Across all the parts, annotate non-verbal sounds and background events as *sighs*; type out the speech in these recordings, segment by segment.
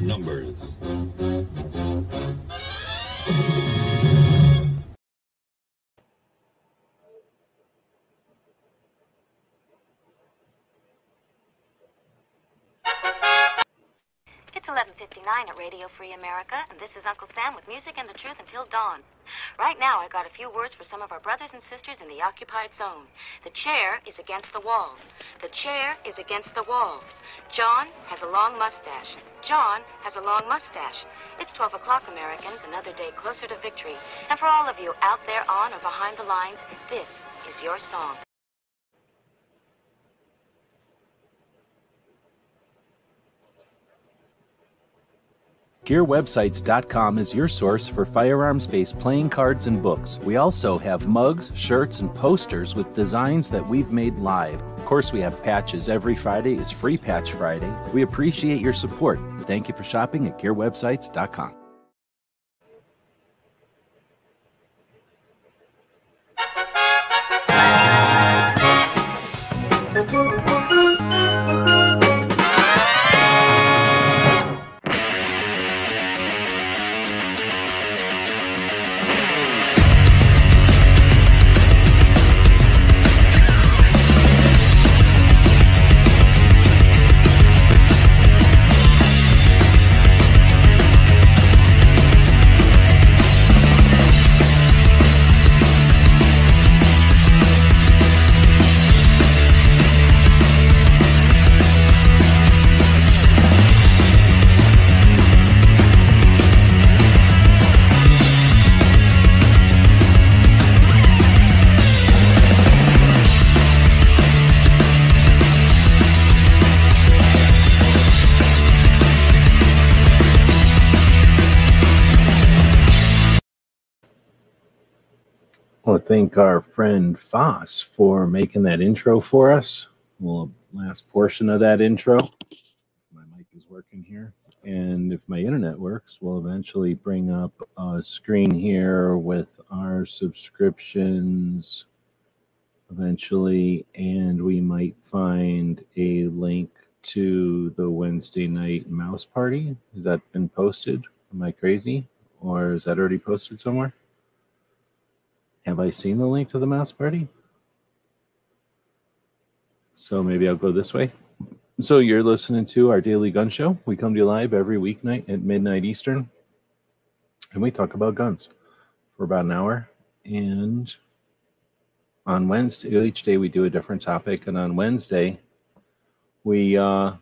numbers. It's 11:59 at Radio Free America, and this is Uncle Sam with music and the truth until dawn. Right now, I got a few words for some of our brothers and sisters in the occupied zone. The chair is against the wall. The chair is against the wall. John has a long mustache. John has a long mustache. It's 12 o'clock, Americans, another day closer to victory. And for all of you out there on or behind the lines, this is your song. GearWebsites.com is your source for firearms based playing cards and books. We also have mugs, shirts, and posters with designs that we've made live. Of course, we have patches. Every Friday is Free Patch Friday. We appreciate your support. Thank you for shopping at GearWebsites.com. thank our friend Foss for making that intro for us. Well, last portion of that intro. My mic is working here. And if my internet works, we'll eventually bring up a screen here with our subscriptions eventually. And we might find a link to the Wednesday night mouse party. Has that been posted? Am I crazy? Or is that already posted somewhere? Have I seen the link to the mouse party? So maybe I'll go this way. So you're listening to our daily gun show. We come to you live every weeknight at midnight Eastern, and we talk about guns for about an hour. And on Wednesday, each day we do a different topic, and on Wednesday we uh,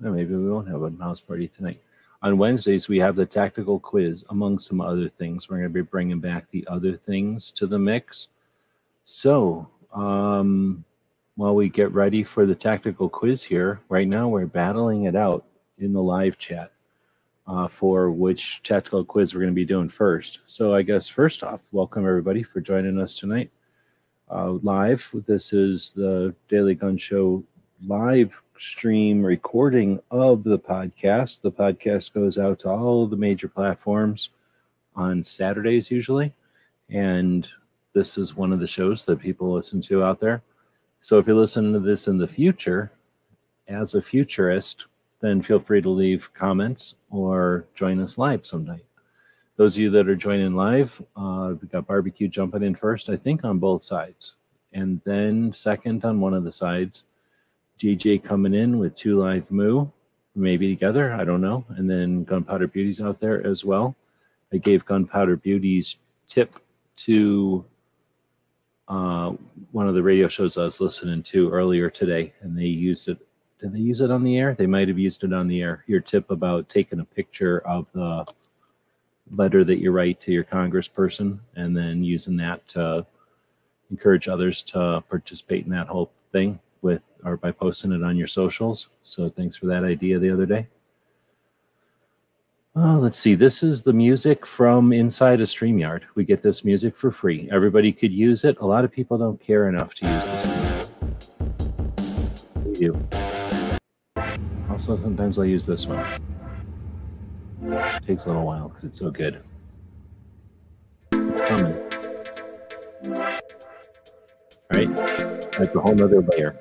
maybe we won't have a mouse party tonight. On Wednesdays, we have the tactical quiz, among some other things. We're going to be bringing back the other things to the mix. So, um, while we get ready for the tactical quiz here, right now we're battling it out in the live chat uh, for which tactical quiz we're going to be doing first. So, I guess first off, welcome everybody for joining us tonight uh, live. This is the Daily Gun Show live stream recording of the podcast. The podcast goes out to all the major platforms on Saturdays usually. And this is one of the shows that people listen to out there. So if you're listening to this in the future, as a futurist, then feel free to leave comments or join us live some night. Those of you that are joining live, uh, we got barbecue jumping in first, I think, on both sides. And then second on one of the sides GJ coming in with two live moo, maybe together. I don't know. And then Gunpowder Beauty's out there as well. I gave Gunpowder Beauty's tip to uh, one of the radio shows I was listening to earlier today, and they used it. Did they use it on the air? They might have used it on the air. Your tip about taking a picture of the letter that you write to your congressperson and then using that to encourage others to participate in that whole thing or by posting it on your socials. So thanks for that idea the other day. Oh, let's see. This is the music from inside a StreamYard. We get this music for free. Everybody could use it. A lot of people don't care enough to use this. Do. Also, sometimes I'll use this one. It takes a little while because it's so good. It's coming. All right? That's a whole nother layer.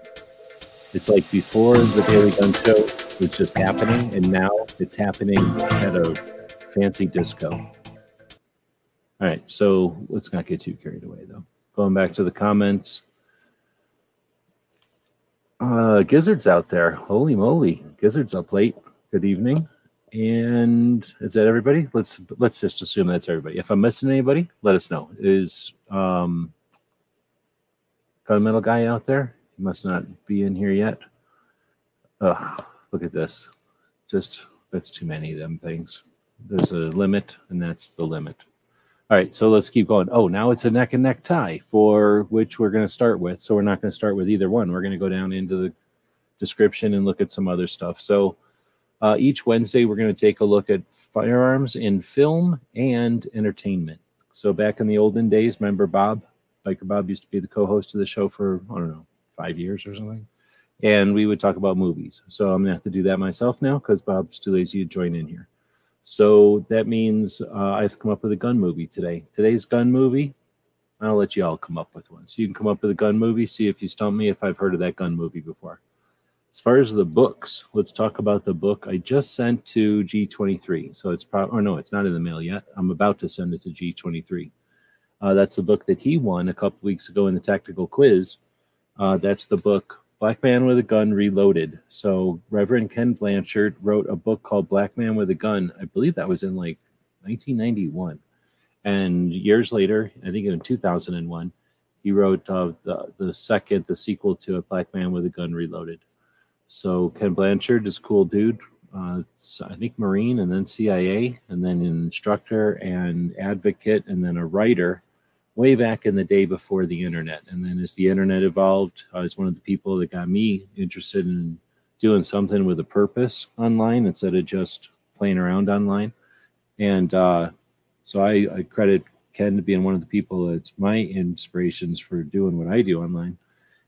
It's like before the Daily Gun Show, was just happening, and now it's happening at a fancy disco. All right, so let's not get too carried away, though. Going back to the comments. Uh, Gizzard's out there. Holy moly, Gizzard's up late. Good evening. And is that everybody? Let's let's just assume that's everybody. If I'm missing anybody, let us know. Is um, gunmetal guy out there? He must not be in here yet. Ugh, look at this. Just that's too many of them things. There's a limit, and that's the limit. All right, so let's keep going. Oh, now it's a neck and neck tie for which we're going to start with. So we're not going to start with either one. We're going to go down into the description and look at some other stuff. So uh, each Wednesday, we're going to take a look at firearms in film and entertainment. So back in the olden days, remember Bob? Biker Bob used to be the co-host of the show for I don't know five years or something, and we would talk about movies. So I'm gonna have to do that myself now because Bob's too lazy to join in here. So that means uh, I have come up with a gun movie today. Today's gun movie, I'll let you all come up with one. So you can come up with a gun movie, see if you stump me if I've heard of that gun movie before. As far as the books, let's talk about the book I just sent to G23. So it's probably, or no, it's not in the mail yet. I'm about to send it to G23. Uh, that's the book that he won a couple weeks ago in the tactical quiz. Uh, that's the book Black Man with a Gun Reloaded. So Reverend Ken Blanchard wrote a book called Black Man with a Gun. I believe that was in like 1991. And years later, I think in 2001, he wrote uh, the, the second, the sequel to a Black Man with a Gun Reloaded. So Ken Blanchard is a cool dude. Uh, I think Marine and then CIA and then an instructor and advocate and then a writer way back in the day before the internet. And then as the internet evolved, I was one of the people that got me interested in doing something with a purpose online instead of just playing around online. And uh, so I, I credit Ken to being one of the people that's my inspirations for doing what I do online.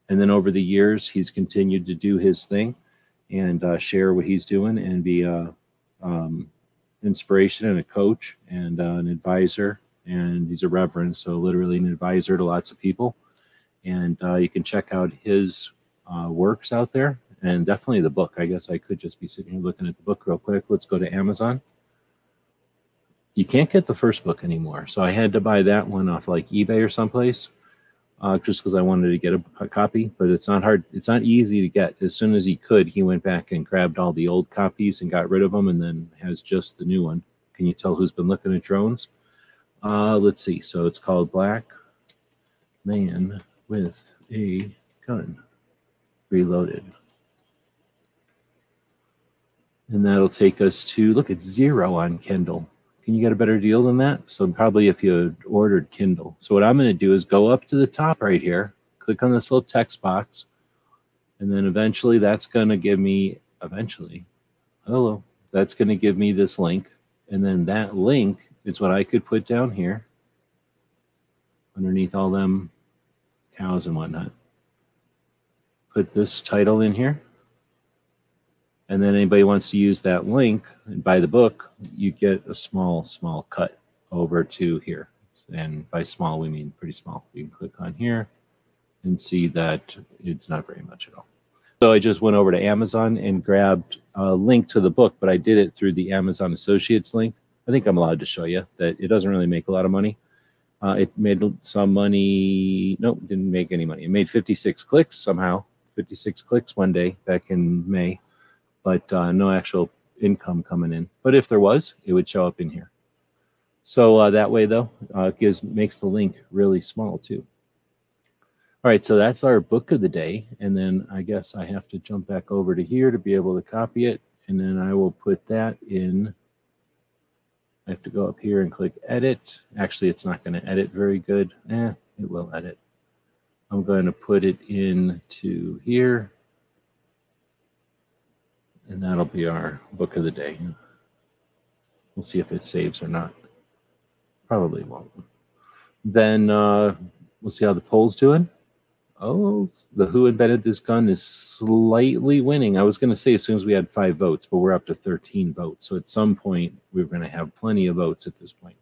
And then over the years, he's continued to do his thing and uh, share what he's doing and be a um, inspiration and a coach and uh, an advisor. And he's a reverend, so literally an advisor to lots of people. And uh, you can check out his uh, works out there and definitely the book. I guess I could just be sitting here looking at the book real quick. Let's go to Amazon. You can't get the first book anymore. So I had to buy that one off like eBay or someplace uh, just because I wanted to get a, a, copy. But it's not hard. It's not easy to get. As soon as he could, he went back and grabbed all the old copies and got rid of them, and then has just the new one. Can you tell who's been looking at drones? Uh, let's see. So it's called Black Man with a Gun Reloaded. And that'll take us to look at zero on Kindle. Can you get a better deal than that? So probably if you ordered Kindle. So what I'm going to do is go up to the top right here, click on this little text box, and then eventually that's going to give me, eventually, hello, that's going to give me this link. And then that link is what I could put down here underneath all them cows and whatnot. Put this title in here and then anybody wants to use that link and buy the book, you get a small, small cut over to here. And by small, we mean pretty small. You can click on here and see that it's not very much at all. So I just went over to Amazon and grabbed a link to the book, but I did it through the Amazon Associates link. I think I'm allowed to show you that it doesn't really make a lot of money. Uh, it made some money. Nope, didn't make any money. It made 56 clicks somehow, 56 clicks one day back in May but uh, no actual income coming in. But if there was, it would show up in here. So uh, that way, though, uh, gives makes the link really small too. All right, so that's our book of the day, and then I guess I have to jump back over to here to be able to copy it, and then I will put that in. I have to go up here and click edit. Actually, it's not going to edit very good. Eh, it will edit. I'm going to put it into here and that'll be our book of the day. We'll see if it saves or not. Probably won't. Then uh, we'll see how the poll's doing. Oh, the Who Invented This Gun is slightly winning. I was going to say as soon as we had five votes, but we're up to 13 votes. So at some point, we're going to have plenty of votes at this point.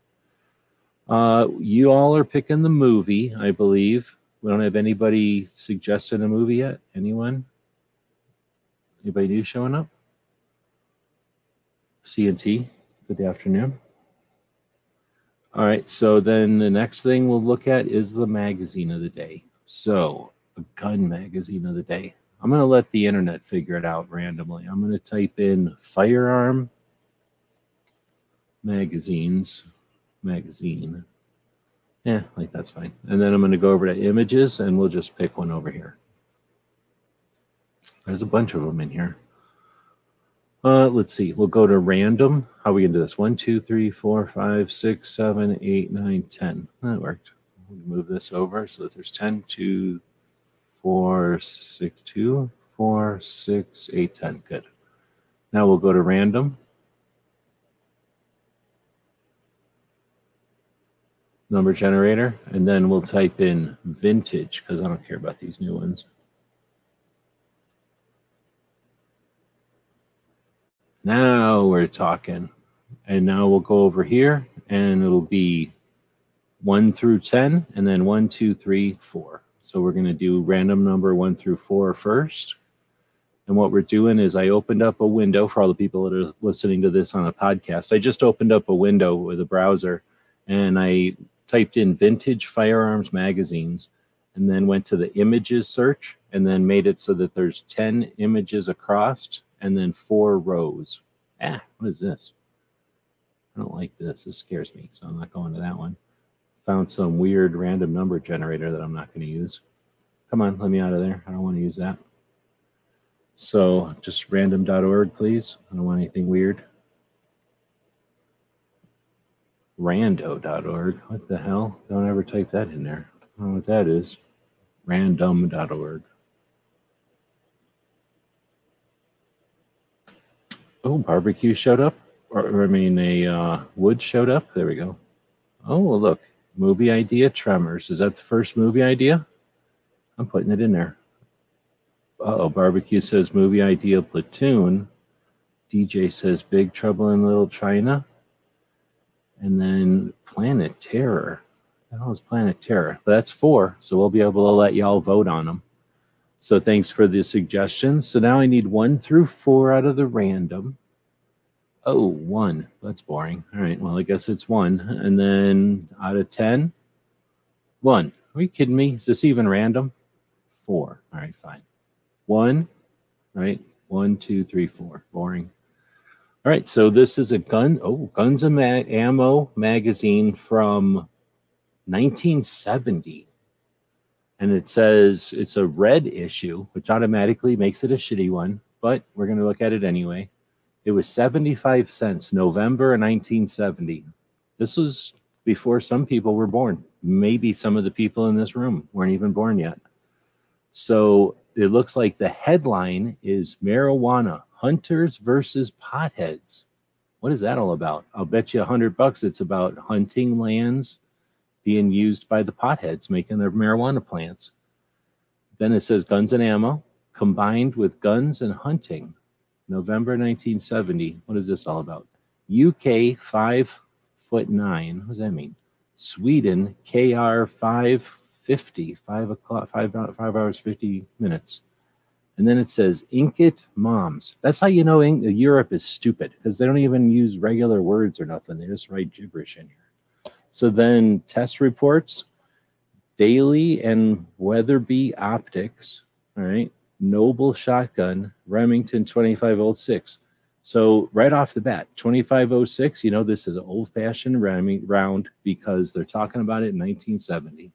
Uh, you all are picking the movie, I believe. We don't have anybody suggested a movie yet. Anyone? Anybody new showing up? CNT. Good afternoon. All right, so then the next thing we'll look at is the magazine of the day. So, a gun magazine of the day. I'm going to let the internet figure it out randomly. I'm going to type in firearm magazines, magazine. Yeah, like that's fine. And then I'm going to go over to images and we'll just pick one over here. There's a bunch of them in here. Uh, let's see. We'll go to random. How are we going to do this? One, two, three, four, five, six, seven, eight, nine, ten. That worked. Move this over so that there's 10, 2, 4, 6, 2, 4, 6, 8, 10. Good. Now we'll go to random. Number generator, and then we'll type in vintage because I don't care about these new ones. Now we're talking. And now we'll go over here and it'll be 1 through 10 and then 1, 2, 3, 4. So we're going to do random number 1 through 4 first. And what we're doing is I opened up a window for all the people that are listening to this on a podcast. I just opened up a window with a browser and I typed in vintage firearms magazines and then went to the images search and then made it so that there's 10 images across and then four rows. Ah, what is this? I don't like this. This scares me, so I'm not going to that one. Found some weird random number generator that I'm not going to use. Come on, let me out of there. I don't want to use that. So just random.org, please. I don't want anything weird. Rando.org. What the hell? Don't ever type that in there. I don't know what that is. Random.org. Oh, barbecue showed up. Or, I mean, a uh, wood showed up. There we go. Oh, look. Movie idea Tremors. Is that the first movie idea? I'm putting it in there. oh, barbecue says movie idea Platoon. DJ says Big Trouble in Little China. And then Planet Terror. Hell is Planet Terror? That's four, so we'll be able to let y'all vote on them. So thanks for the suggestions. So now I need one through four out of the random. Oh, one. That's boring. All right. Well, I guess it's one. And then out of 10, one. Are you kidding me? Is this even random? Four. All right, fine. One, right? One, two, three, four. Boring. All right. So this is a gun. Oh, Guns and Ammo magazine from 1970 and it says it's a red issue, which automatically makes it a shitty one, but we're going to look at it anyway. It was 75 cents, November 1970. This was before some people were born. Maybe some of the people in this room weren't even born yet. So it looks like the headline is marijuana hunters versus potheads. What is that all about? I'll bet you a hundred bucks it's about hunting lands being used by the potheads making their marijuana plants. Then it says guns and ammo combined with guns and hunting. November 1970. What is this all about? UK five foot nine. What does that mean? Sweden KR 550, five o'clock, five, five hours, 50 minutes. And then it says Inkit moms. That's how you know Europe is stupid because they don't even use regular words or nothing. They just write gibberish in here. So then test reports, daily and Weatherby Optics, all right, Noble Shotgun, Remington 2506. So right off the bat, 2506, you know this is an old-fashioned round because they're talking about it in 1970.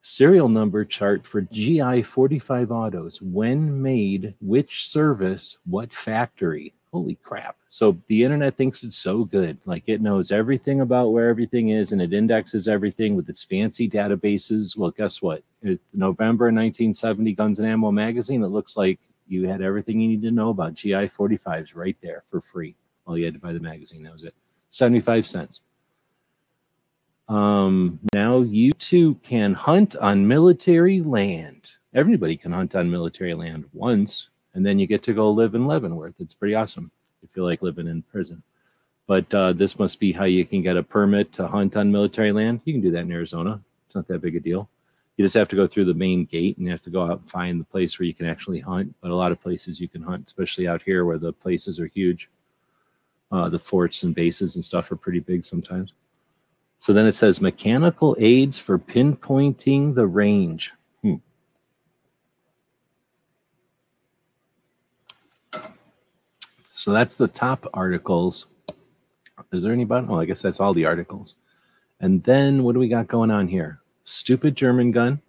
Serial number chart for GI 45 autos. When made, which service, what factory? Holy crap. So the internet thinks it's so good. Like it knows everything about where everything is and it indexes everything with its fancy databases. Well, guess what? It, November 1970 Guns and Ammo magazine, it looks like you had everything you need to know about GI 45s right there for free. All you had to buy the magazine. That was it. 75 cents. Um, now you too can hunt on military land. Everybody can hunt on military land once and then you get to go live in Leavenworth. It's pretty awesome. if You like living in prison. But uh, this must be how you can get a permit to hunt on military land. You can do that in Arizona. It's not that big a deal. You just have to go through the main gate and you have to go out and find the place where you can actually hunt. But a lot of places you can hunt, especially out here where the places are huge. Uh, the forts and bases and stuff are pretty big sometimes. So then it says mechanical aids for pinpointing the range. So that's the top articles. Is there any button? Well, I guess that's all the articles. And then what do we got going on here? Stupid German gun,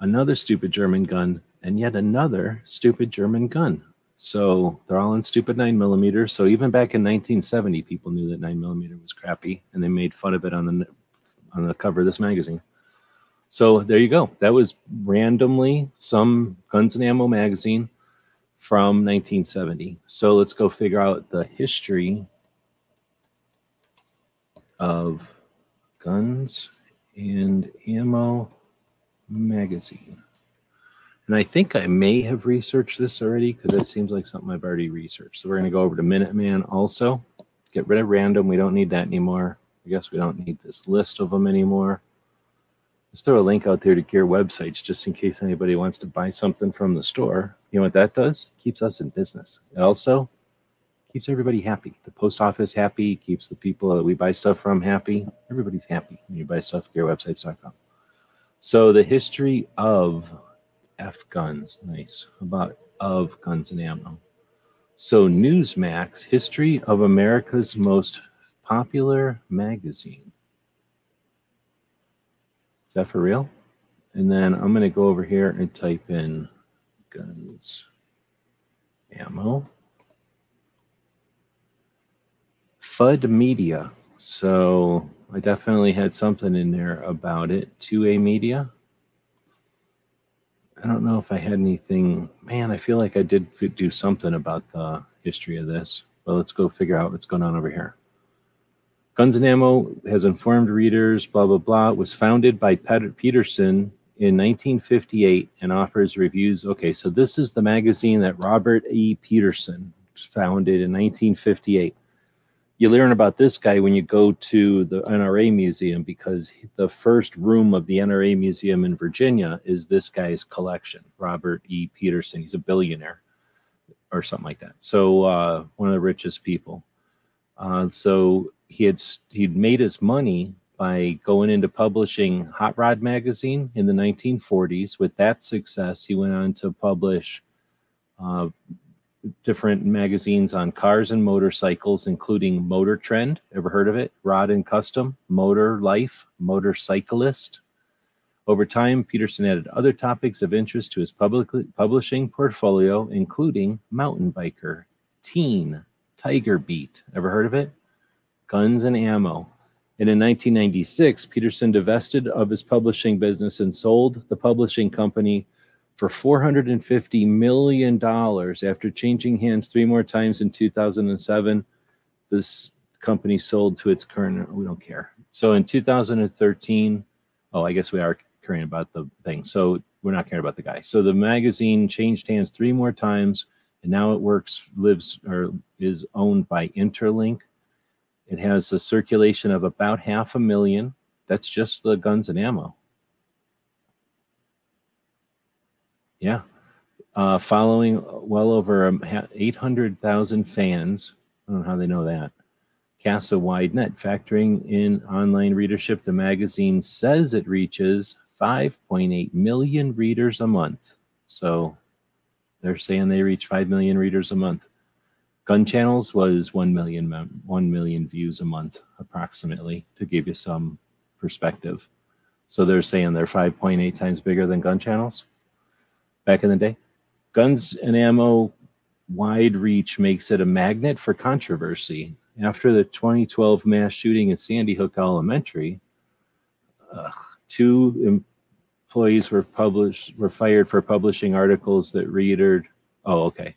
another stupid German gun, and yet another stupid German gun. So they're all in stupid nine millimeter. So even back in 1970, people knew that nine millimeter was crappy, and they made fun of it on the on the cover of this magazine. So there you go. That was randomly some Guns and Ammo magazine from 1970. So let's go figure out the history of Guns and Ammo magazine. And I think I may have researched this already because it seems like something I've already researched. So we're going to go over to Minuteman also. Get rid of random. We don't need that anymore. I guess we don't need this list of them anymore. Let's throw a link out there to gear websites just in case anybody wants to buy something from the store. You know what that does? Keeps us in business. It also keeps everybody happy. The post office happy, keeps the people that we buy stuff from happy. Everybody's happy when you buy stuff at gearwebsites.com. So the history of F guns, nice. About of guns and ammo. So Newsmax, history of America's most popular magazine. Is that for real? And then I'm going to go over here and type in guns, ammo. FUD Media. So I definitely had something in there about it. 2A Media. I don't know if I had anything. Man, I feel like I did do something about the history of this. But let's go figure out what's going on over here. Guns and Ammo has informed readers, blah, blah, blah. It was founded by Petersen in 1958 and offers reviews. Okay, so this is the magazine that Robert E. Petersen founded in 1958 you learn about this guy when you go to the NRA museum because the first room of the NRA museum in Virginia is this guy's collection, Robert E. Petersen. He's a billionaire or something like that. So uh, one of the richest people. Uh, so he had he'd made his money by going into publishing Hot Rod magazine in the 1940s. With that success, he went on to publish uh, different magazines on cars and motorcycles, including Motor Trend. Ever heard of it? Rod and Custom, Motor Life, Motorcyclist. Over time, Petersen added other topics of interest to his public, publishing portfolio, including Mountain Biker, Teen, Tiger Beat. Ever heard of it? Guns and Ammo. And in 1996, Petersen divested of his publishing business and sold the publishing company for $450 million after changing hands three more times in 2007. This company sold to its current, we don't care. So in 2013, oh, I guess we are caring about the thing. So we're not caring about the guy. So the magazine changed hands three more times, and now it works, lives, or is owned by Interlink. It has a circulation of about half a million. That's just the guns and ammo. Yeah. Uh, following well over um, 800,000 fans. I don't know how they know that. Casts a wide net. Factoring in online readership, the magazine says it reaches 5.8 million readers a month. So they're saying they reach 5 million readers a month. Gun Channels was 1 million, 1 million views a month, approximately, to give you some perspective. So they're saying they're 5.8 times bigger than Gun Channels back in the day. Guns and ammo wide reach makes it a magnet for controversy. After the 2012 mass shooting at Sandy Hook Elementary, two employees were published were fired for publishing articles that readered. Oh, okay.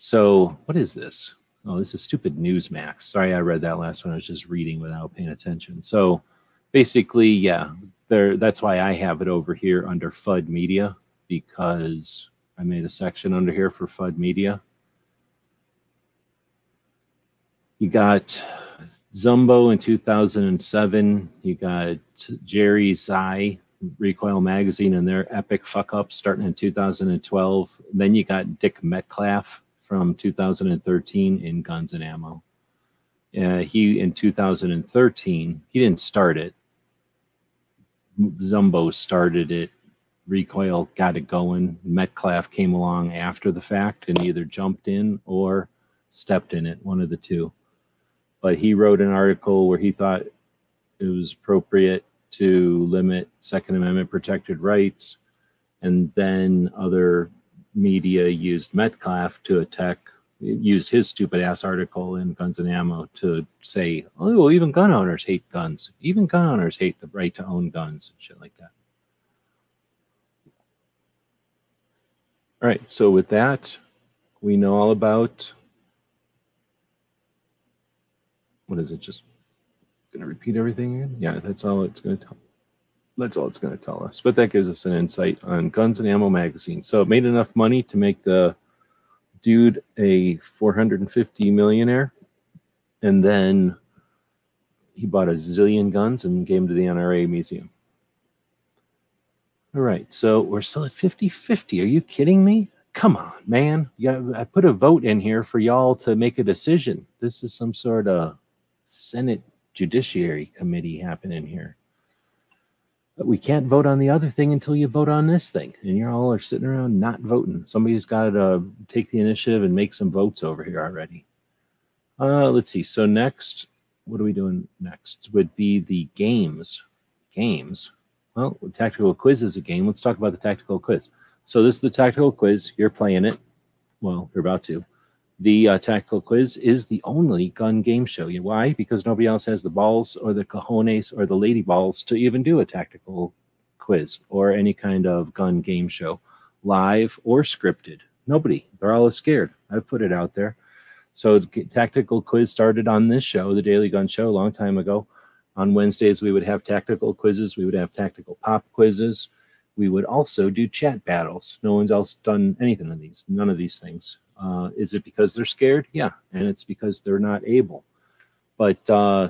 So what is this? Oh, this is stupid Newsmax. Sorry, I read that last one. I was just reading without paying attention. So basically, yeah, there. That's why I have it over here under FUD Media because I made a section under here for FUD Media. You got Zumbo in 2007. You got Jerry Tsai, Recoil Magazine, and their epic fuck up starting in 2012. Then you got Dick Metcalf from 2013 in Guns and Ammo. Uh, he in 2013, he didn't start it. Zumbo started it. Recoil got it going. Metcalf came along after the fact and either jumped in or stepped in it, one of the two. But he wrote an article where he thought it was appropriate to limit Second Amendment protected rights. And then other media used Metcalf to attack, used his stupid ass article in Guns and Ammo to say, oh, well, even gun owners hate guns. Even gun owners hate the right to own guns and shit like that. All right, so with that, we know all about what is it? Just going to repeat everything again? Yeah, that's all it's going to tell. That's all it's going to tell us. But that gives us an insight on Guns and Ammo magazine. So it made enough money to make the dude a 450 millionaire, and then he bought a zillion guns and gave them to the NRA museum. All right, so we're still at 50 50. Are you kidding me? Come on, man. Yeah, I put a vote in here for y'all to make a decision. This is some sort of Senate Judiciary Committee happening here. We can't vote on the other thing until you vote on this thing. And you all are sitting around not voting. Somebody's got to take the initiative and make some votes over here already. Uh, let's see. So next, what are we doing next? Would be the games. Games. Well, tactical quiz is a game. Let's talk about the tactical quiz. So this is the tactical quiz. You're playing it. Well, you're about to. The uh, tactical quiz is the only gun game show. You know why? Because nobody else has the balls or the cojones or the lady balls to even do a tactical quiz or any kind of gun game show, live or scripted. Nobody. They're all scared. I've put it out there. So tactical quiz started on this show, the Daily Gun Show, a long time ago. On Wednesdays, we would have tactical quizzes. We would have tactical pop quizzes. We would also do chat battles. No one's else done anything of these, none of these things. Uh, is it because they're scared? Yeah, and it's because they're not able. But uh,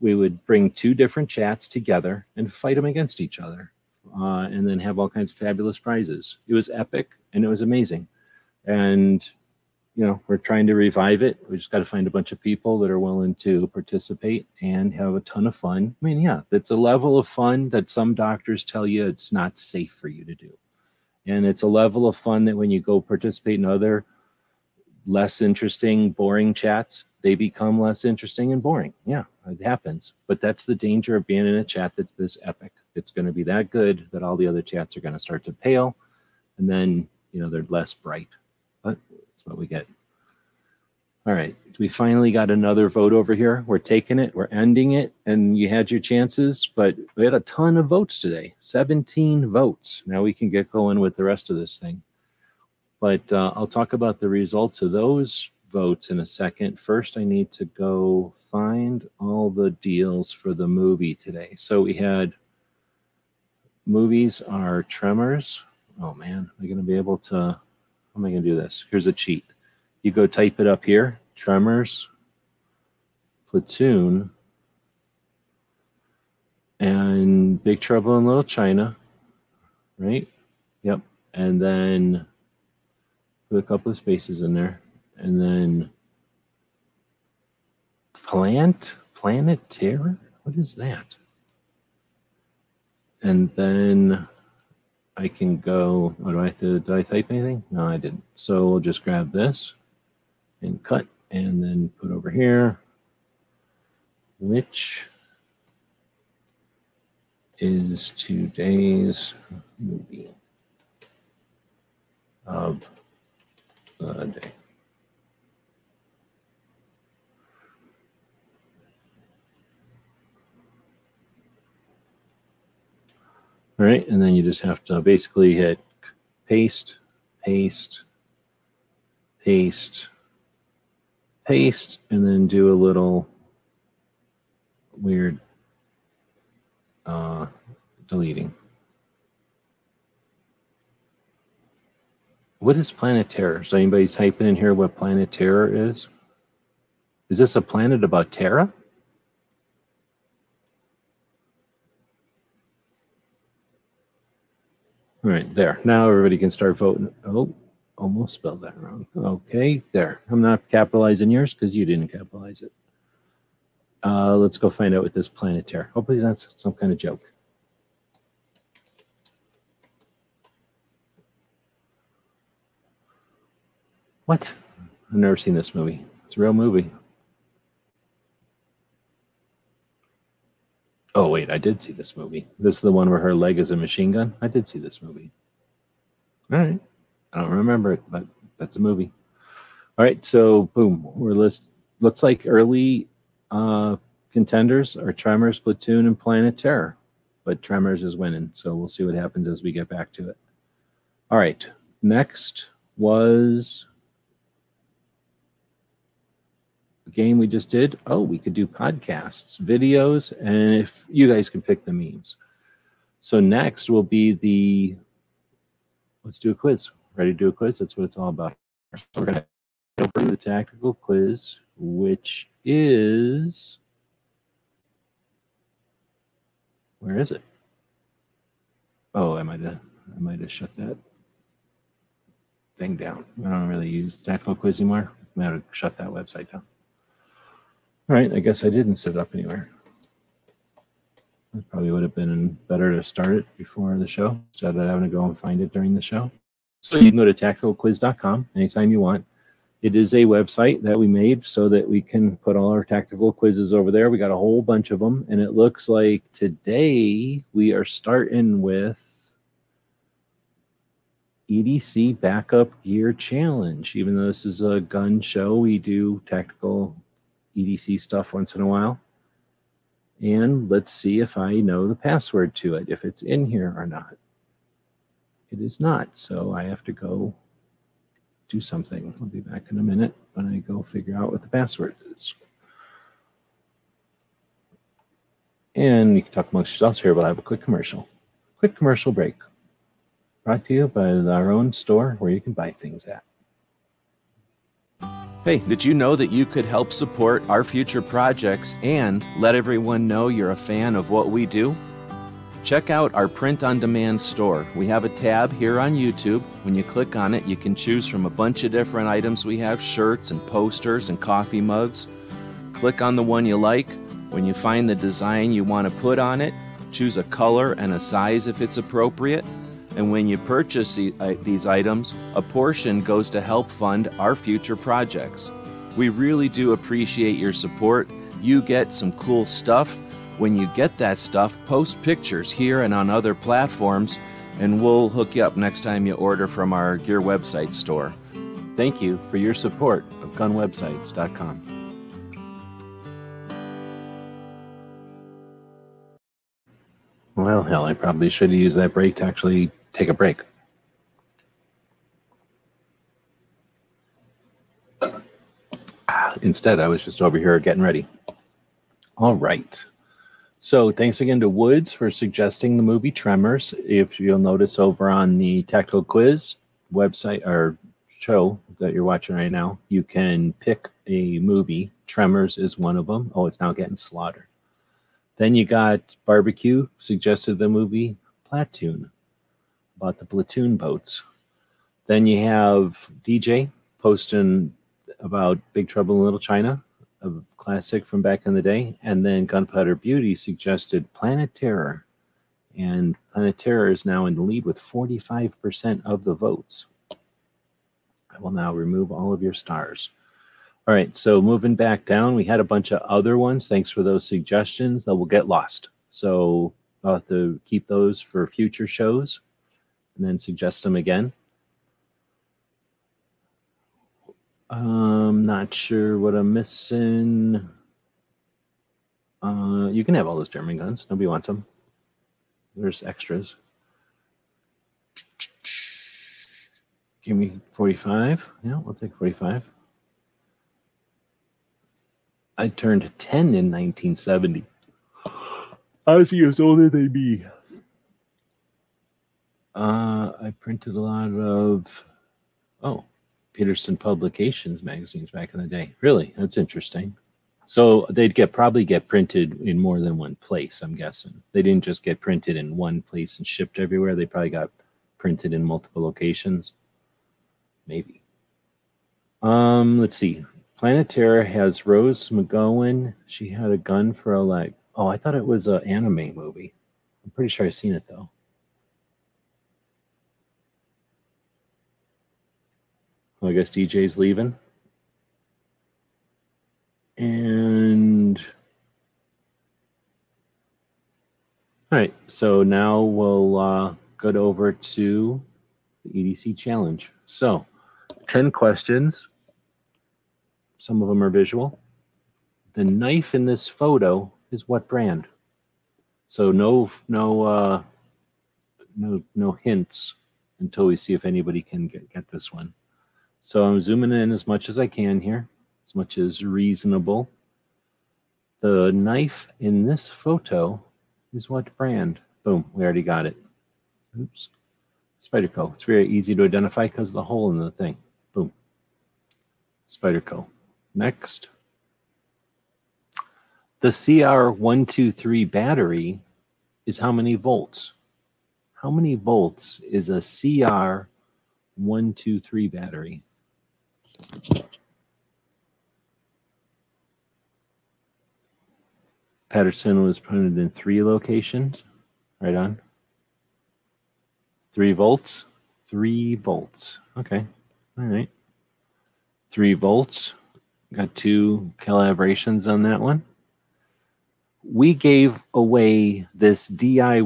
we would bring two different chats together and fight them against each other, uh, and then have all kinds of fabulous prizes. It was epic and it was amazing, and you know we're trying to revive it. We just got to find a bunch of people that are willing to participate and have a ton of fun. I mean, yeah, it's a level of fun that some doctors tell you it's not safe for you to do, and it's a level of fun that when you go participate in other less interesting, boring chats, they become less interesting and boring. Yeah, it happens. But that's the danger of being in a chat that's this epic. It's going to be that good that all the other chats are going to start to pale and then, you know, they're less bright. But that's what we get. All right. We finally got another vote over here. We're taking it, we're ending it, and you had your chances, but we had a ton of votes today 17 votes. Now we can get going with the rest of this thing. But uh, I'll talk about the results of those votes in a second. First, I need to go find all the deals for the movie today. So we had movies are Tremors. Oh man, am I going to be able to? How am I going to do this? Here's a cheat. You go type it up here Tremors, Platoon, and Big Trouble in Little China, right? Yep. And then put a couple of spaces in there, and then plant planet terror. What is that? And then I can go. Oh, do I have to? Did I type anything? No, I didn't. So we'll just grab this and cut, and then put over here. Which is today's movie of day. All right, and then you just have to basically hit paste, paste, paste, paste, and then do a little weird uh, deleting. What is planet terror? Is anybody typing in here what planet terror is? Is this a planet about Terra? All right, there. Now everybody can start voting. Oh, almost spelled that wrong. Okay, there. I'm not capitalizing yours because you didn't capitalize it. Uh, let's go find out what this Planetare. Hopefully that's some kind of joke. What? I've never seen this movie. It's a real movie. Oh wait, I did see this movie. This is the one where her leg is a machine gun. I did see this movie. All right. I don't remember it, but that's a movie. All right, so boom, we're list looks like early uh contenders are Tremors, Platoon, and Planet Terror. But Tremors is winning, so we'll see what happens as we get back to it. All right. Next was the game we just did. Oh, we could do podcasts, videos, and if you guys can pick the memes. So next will be the let's do a quiz. Ready to do a quiz? That's what it's all about. So we're gonna go through the tactical quiz, which is where is it? Oh, I might have I might have shut that thing down. I don't really use tactical quiz anymore. I might have shut that website down. All right, I guess I didn't set it up anywhere. It probably would have been better to start it before the show instead of having to go and find it during the show. So you can go to tacticalquiz.com anytime you want. It is a website that we made so that we can put all our tactical quizzes over there. We got a whole bunch of them, and it looks like today we are starting with EDC Backup Gear Challenge. Even though this is a gun show, we do tactical EDC stuff once in a while. And let's see if I know the password to it, if it's in here or not. It is not, so I have to go do something. I'll be back in a minute when I go figure out what the password is. And you can talk amongst yourselves here, we'll have a quick commercial. Quick commercial break. Brought to you by our own store where you can buy things at. Hey, did you know that you could help support our future projects and let everyone know you're a fan of what we do? Check out our print on demand store. We have a tab here on YouTube. When you click on it, you can choose from a bunch of different items we have shirts and posters and coffee mugs. Click on the one you like. When you find the design you want to put on it, choose a color and a size if it's appropriate. And when you purchase uh, these items, a portion goes to help fund our future projects. We really do appreciate your support. You get some cool stuff. When you get that stuff, post pictures here and on other platforms, and we'll hook you up next time you order from our Gear website store. Thank you for your support of gunwebsites.com. Well, hell, I probably should have used that break to actually take a break. Instead, I was just over here getting ready. All right. So, thanks again to Woods for suggesting the movie Tremors. If you'll notice over on the Tactical Quiz website or show that you're watching right now, you can pick a movie. Tremors is one of them. Oh, it's now getting slaughtered. Then you got Barbecue suggested the movie Platoon about the platoon boats. Then you have DJ posting about Big Trouble in Little China, a classic from back in the day. And then Gunpowder Beauty suggested Planet Terror. And Planet Terror is now in the lead with 45% of the votes. I will now remove all of your stars. All right, so moving back down, we had a bunch of other ones. Thanks for those suggestions that will get lost. So I'll have to keep those for future shows and then suggest them again. I'm not sure what I'm missing. Uh, you can have all those German guns. Nobody wants them. There's extras. Give me 45. Yeah, we'll take 45. I turned 10 in 1970. I was years older than me. Uh, I printed a lot of, oh, Petersen Publications magazines back in the day. Really, that's interesting. So they'd get probably get printed in more than one place. I'm guessing they didn't just get printed in one place and shipped everywhere. They probably got printed in multiple locations. Maybe. Um, let's see. Planet has Rose McGowan. She had a gun for a leg. Oh, I thought it was an anime movie. I'm pretty sure I've seen it though. I guess DJ's leaving. And all right, so now we'll uh, go over to the EDC challenge. So, 10 questions. Some of them are visual. The knife in this photo is what brand? So no no uh no no hints until we see if anybody can get, get this one. So I'm zooming in as much as I can here, as much as reasonable. The knife in this photo is what brand? Boom, we already got it. Oops. Spyderco. It's very easy to identify because of the hole in the thing. Boom. Spyderco. Next. The CR123 battery is how many volts? How many volts is a CR123 battery? Patterson was printed in three locations. Right on. Three volts. Three volts. Okay. All right. Three volts. Got two calibrations on that one. We gave away this DIY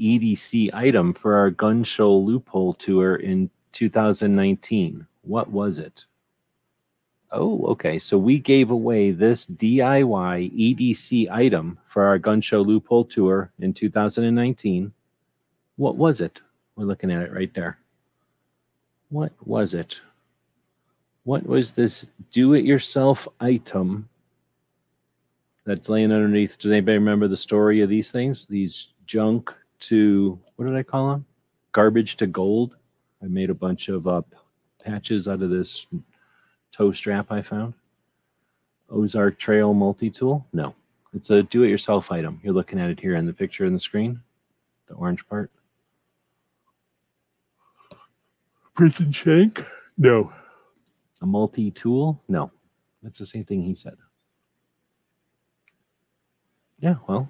EDC item for our gun show loophole tour in 2019. What was it? Oh, okay. So we gave away this DIY EDC item for our gun show loophole tour in 2019. What was it? We're looking at it right there. What was it? What was this do it yourself item that's laying underneath? Does anybody remember the story of these things? These junk to, what did I call them? Garbage to gold. I made a bunch of uh, patches out of this toe strap I found. Ozark Trail multi tool? No, it's a do it yourself item. You're looking at it here in the picture in the screen, the orange part. Prison shank? No. A multi tool? No. That's the same thing he said. Yeah, well,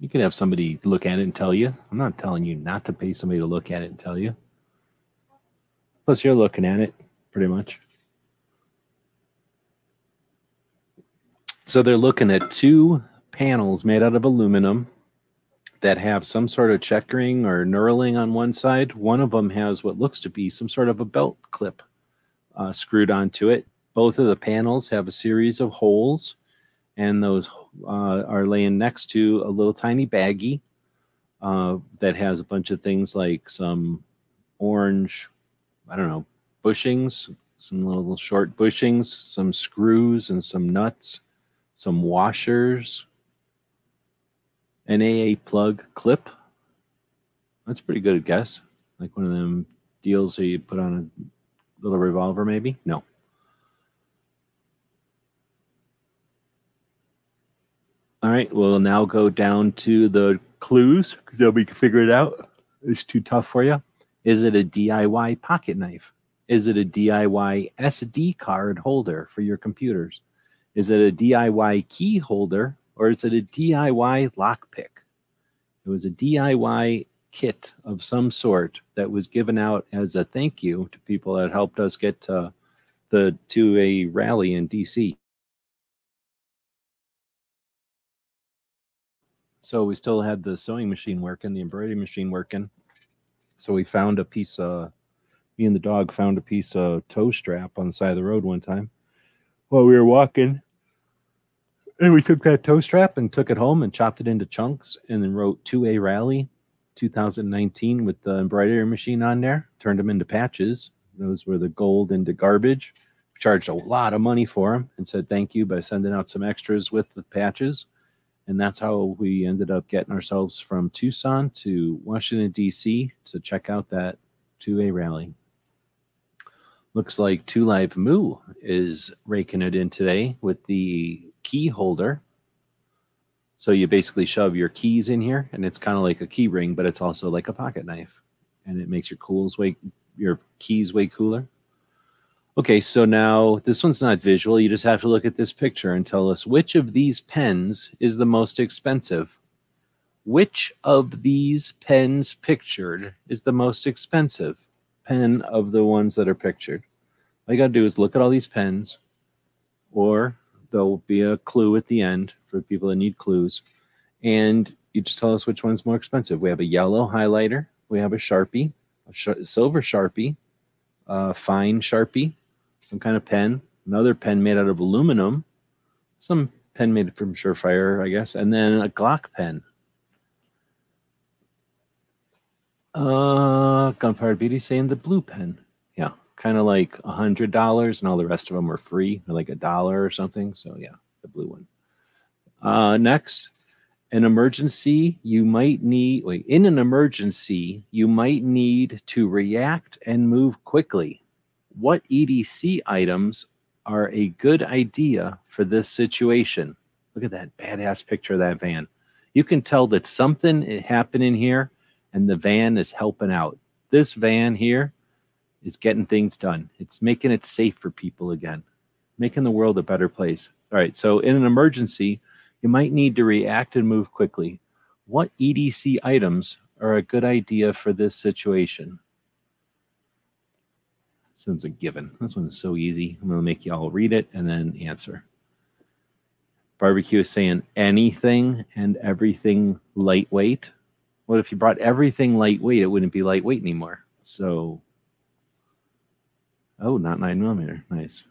you can have somebody look at it and tell you. I'm not telling you not to pay somebody to look at it and tell you. Plus, you're looking at it pretty much. So they're looking at two panels made out of aluminum that have some sort of checkering or knurling on one side. One of them has what looks to be some sort of a belt clip uh, screwed onto it. Both of the panels have a series of holes, and those uh, are laying next to a little tiny baggie uh, that has a bunch of things like some orange, I don't know, bushings, some little short bushings, some screws, and some nuts, some washers, an AA plug clip. That's pretty good guess. Like one of them deals that you put on a little revolver, maybe? No. All right, we'll now go down to the clues because we can figure it out. It's too tough for you. Is it a DIY pocket knife? Is it a DIY SD card holder for your computers? Is it a DIY key holder or is it a DIY lockpick? It was a DIY kit of some sort that was given out as a thank you to people that helped us get to the to a rally in DC. So we still had the sewing machine working, the embroidery machine working. So we found a piece of me and the dog found a piece of toe strap on the side of the road one time while we were walking. And we took that toe strap and took it home and chopped it into chunks and then wrote 2A Rally 2019 with the embroidery machine on there, turned them into patches. Those were the gold into garbage. Charged a lot of money for them and said thank you by sending out some extras with the patches. And that's how we ended up getting ourselves from Tucson to Washington, D.C. to check out that 2A rally. Looks like Two Live Moo is raking it in today with the key holder. So you basically shove your keys in here, and it's kind of like a key ring, but it's also like a pocket knife, and it makes your cools way your keys way cooler. Okay, so now this one's not visual. You just have to look at this picture and tell us which of these pens is the most expensive. Which of these pens pictured is the most expensive pen of the ones that are pictured? All you got to do is look at all these pens, or there'll be a clue at the end for people that need clues. And you just tell us which one's more expensive. We have a yellow highlighter, we have a Sharpie, a sh- silver Sharpie, a fine Sharpie, some kind of pen, another pen made out of aluminum, some pen made from Surefire, I guess, and then a Glock pen. Uh, Gunpowder Beauty saying the blue pen. Yeah, kind of like a hundred dollars, and all the rest of them are free, or like a dollar or something. So yeah, the blue one. Uh, next, an emergency you might need. Wait, in an emergency you might need to react and move quickly. What EDC items are a good idea for this situation? Look at that badass picture of that van. You can tell that something happened in here and the van is helping out. This van here is getting things done. It's making it safe for people again, making the world a better place. All right, so in an emergency, you might need to react and move quickly. What EDC items are a good idea for this situation? This one's a given. This one is so easy. I'm going to make you all read it and then answer. Barbecue is saying anything and everything lightweight. What if you brought everything lightweight? It wouldn't be lightweight anymore. So, oh, not nine millimeter. Nice.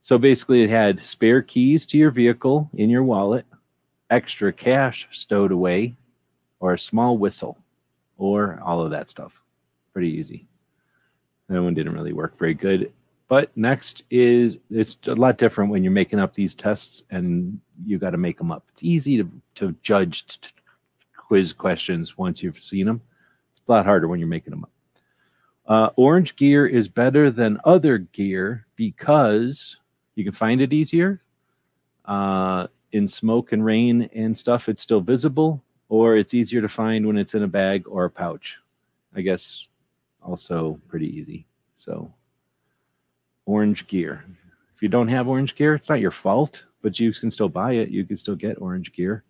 So basically, it had spare keys to your vehicle in your wallet, extra cash stowed away, or a small whistle, or all of that stuff. Pretty easy. That one didn't really work very good. But next is it's a lot different when you're making up these tests and you got to make them up. It's easy to, to judge quiz questions once you've seen them. It's a lot harder when you're making them up. Uh, orange gear is better than other gear because you can find it easier. Uh, in smoke and rain and stuff, it's still visible, or it's easier to find when it's in a bag or a pouch. I guess also pretty easy. So, orange gear. If you don't have orange gear, it's not your fault, but you can still buy it. You can still get orange gear.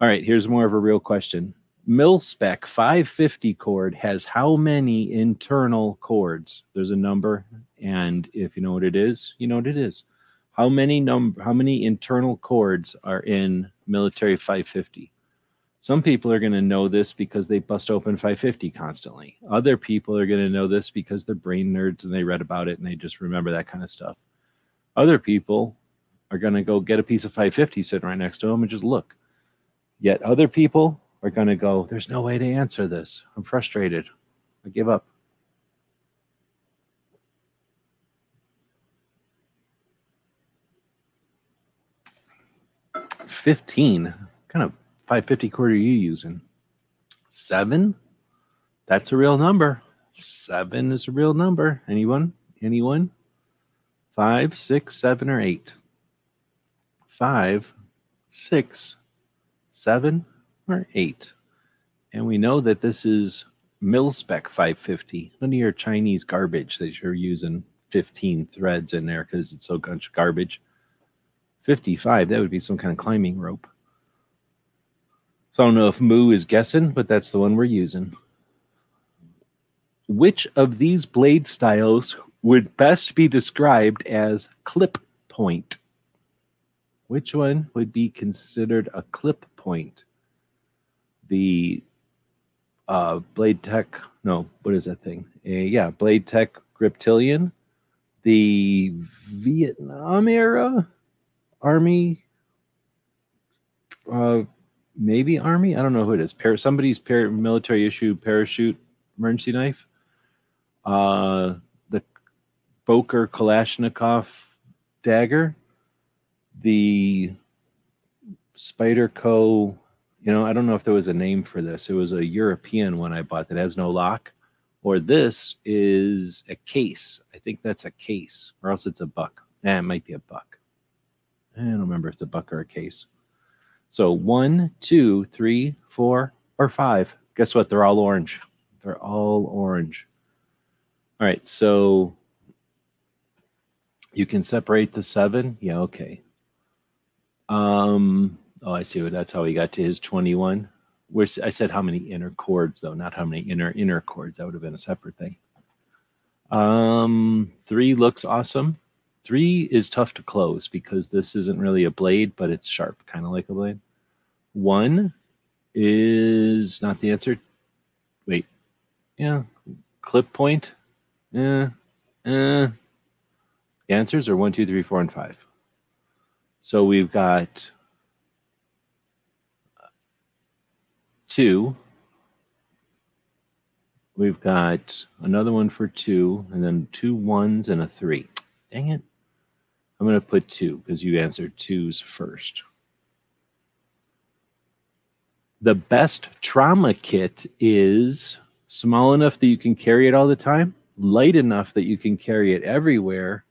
All right, here's more of a real question. Mil-Spec 550 cord has how many internal cords? There's a number, and if you know what it is, you know what it is. How many number? How many internal cords are in military 550? Some people are going to know this because they bust open 550 constantly. Other people are going to know this because they're brain nerds and they read about it and they just remember that kind of stuff. Other people are going to go get a piece of 550 sitting right next to them and just look. Yet other people are going to go, There's no way to answer this. I'm frustrated. I give up. Fifteen. Kind of 550 quarter are you using? Seven? That's a real number. Seven is a real number. Anyone? Anyone? Five, six, seven, or eight? Five, six, seven, or eight. And we know that this is mil-spec 550. None of your Chinese garbage that you're using 15 threads in there because it's so much garbage. 55, that would be some kind of climbing rope. So I don't know if Moo is guessing, but that's the one we're using. Which of these blade styles would best be described as clip point? Which one would be considered a clip point? The uh, Blade Tech, no, what is that thing? Uh, yeah, Blade Tech Griptilian, the Vietnam era Army, uh, maybe Army. I don't know who it is. Par- somebody's military issue parachute emergency knife. Uh, the Boker Kalashnikov dagger. The Spyderco. You know, I don't know if there was a name for this. It was a European one I bought that has no lock. Or this is a case. I think that's a case, or else it's a buck. Eh, it might be a buck. I don't remember if it's a buck or a case. So one, two, three, four, or five. Guess what? They're all orange. They're all orange. All right. So You can separate the seven. Yeah, okay. Um. Oh, I see. That's how he got to his twenty-one. Where I said how many inner chords, though, not how many inner inner chords. That would have been a separate thing. Um, three looks awesome. Three is tough to close because this isn't really a blade, but it's sharp, kind of like a blade. One is not the answer. Wait, yeah, clip point. Yeah, uh, the answers are one, two, three, four, and five. So we've got two. We've got another one for two, and then two ones and a three. Dang it. I'm going to put two because you answered twos first. The best trauma kit is small enough that you can carry it all the time, light enough that you can carry it everywhere,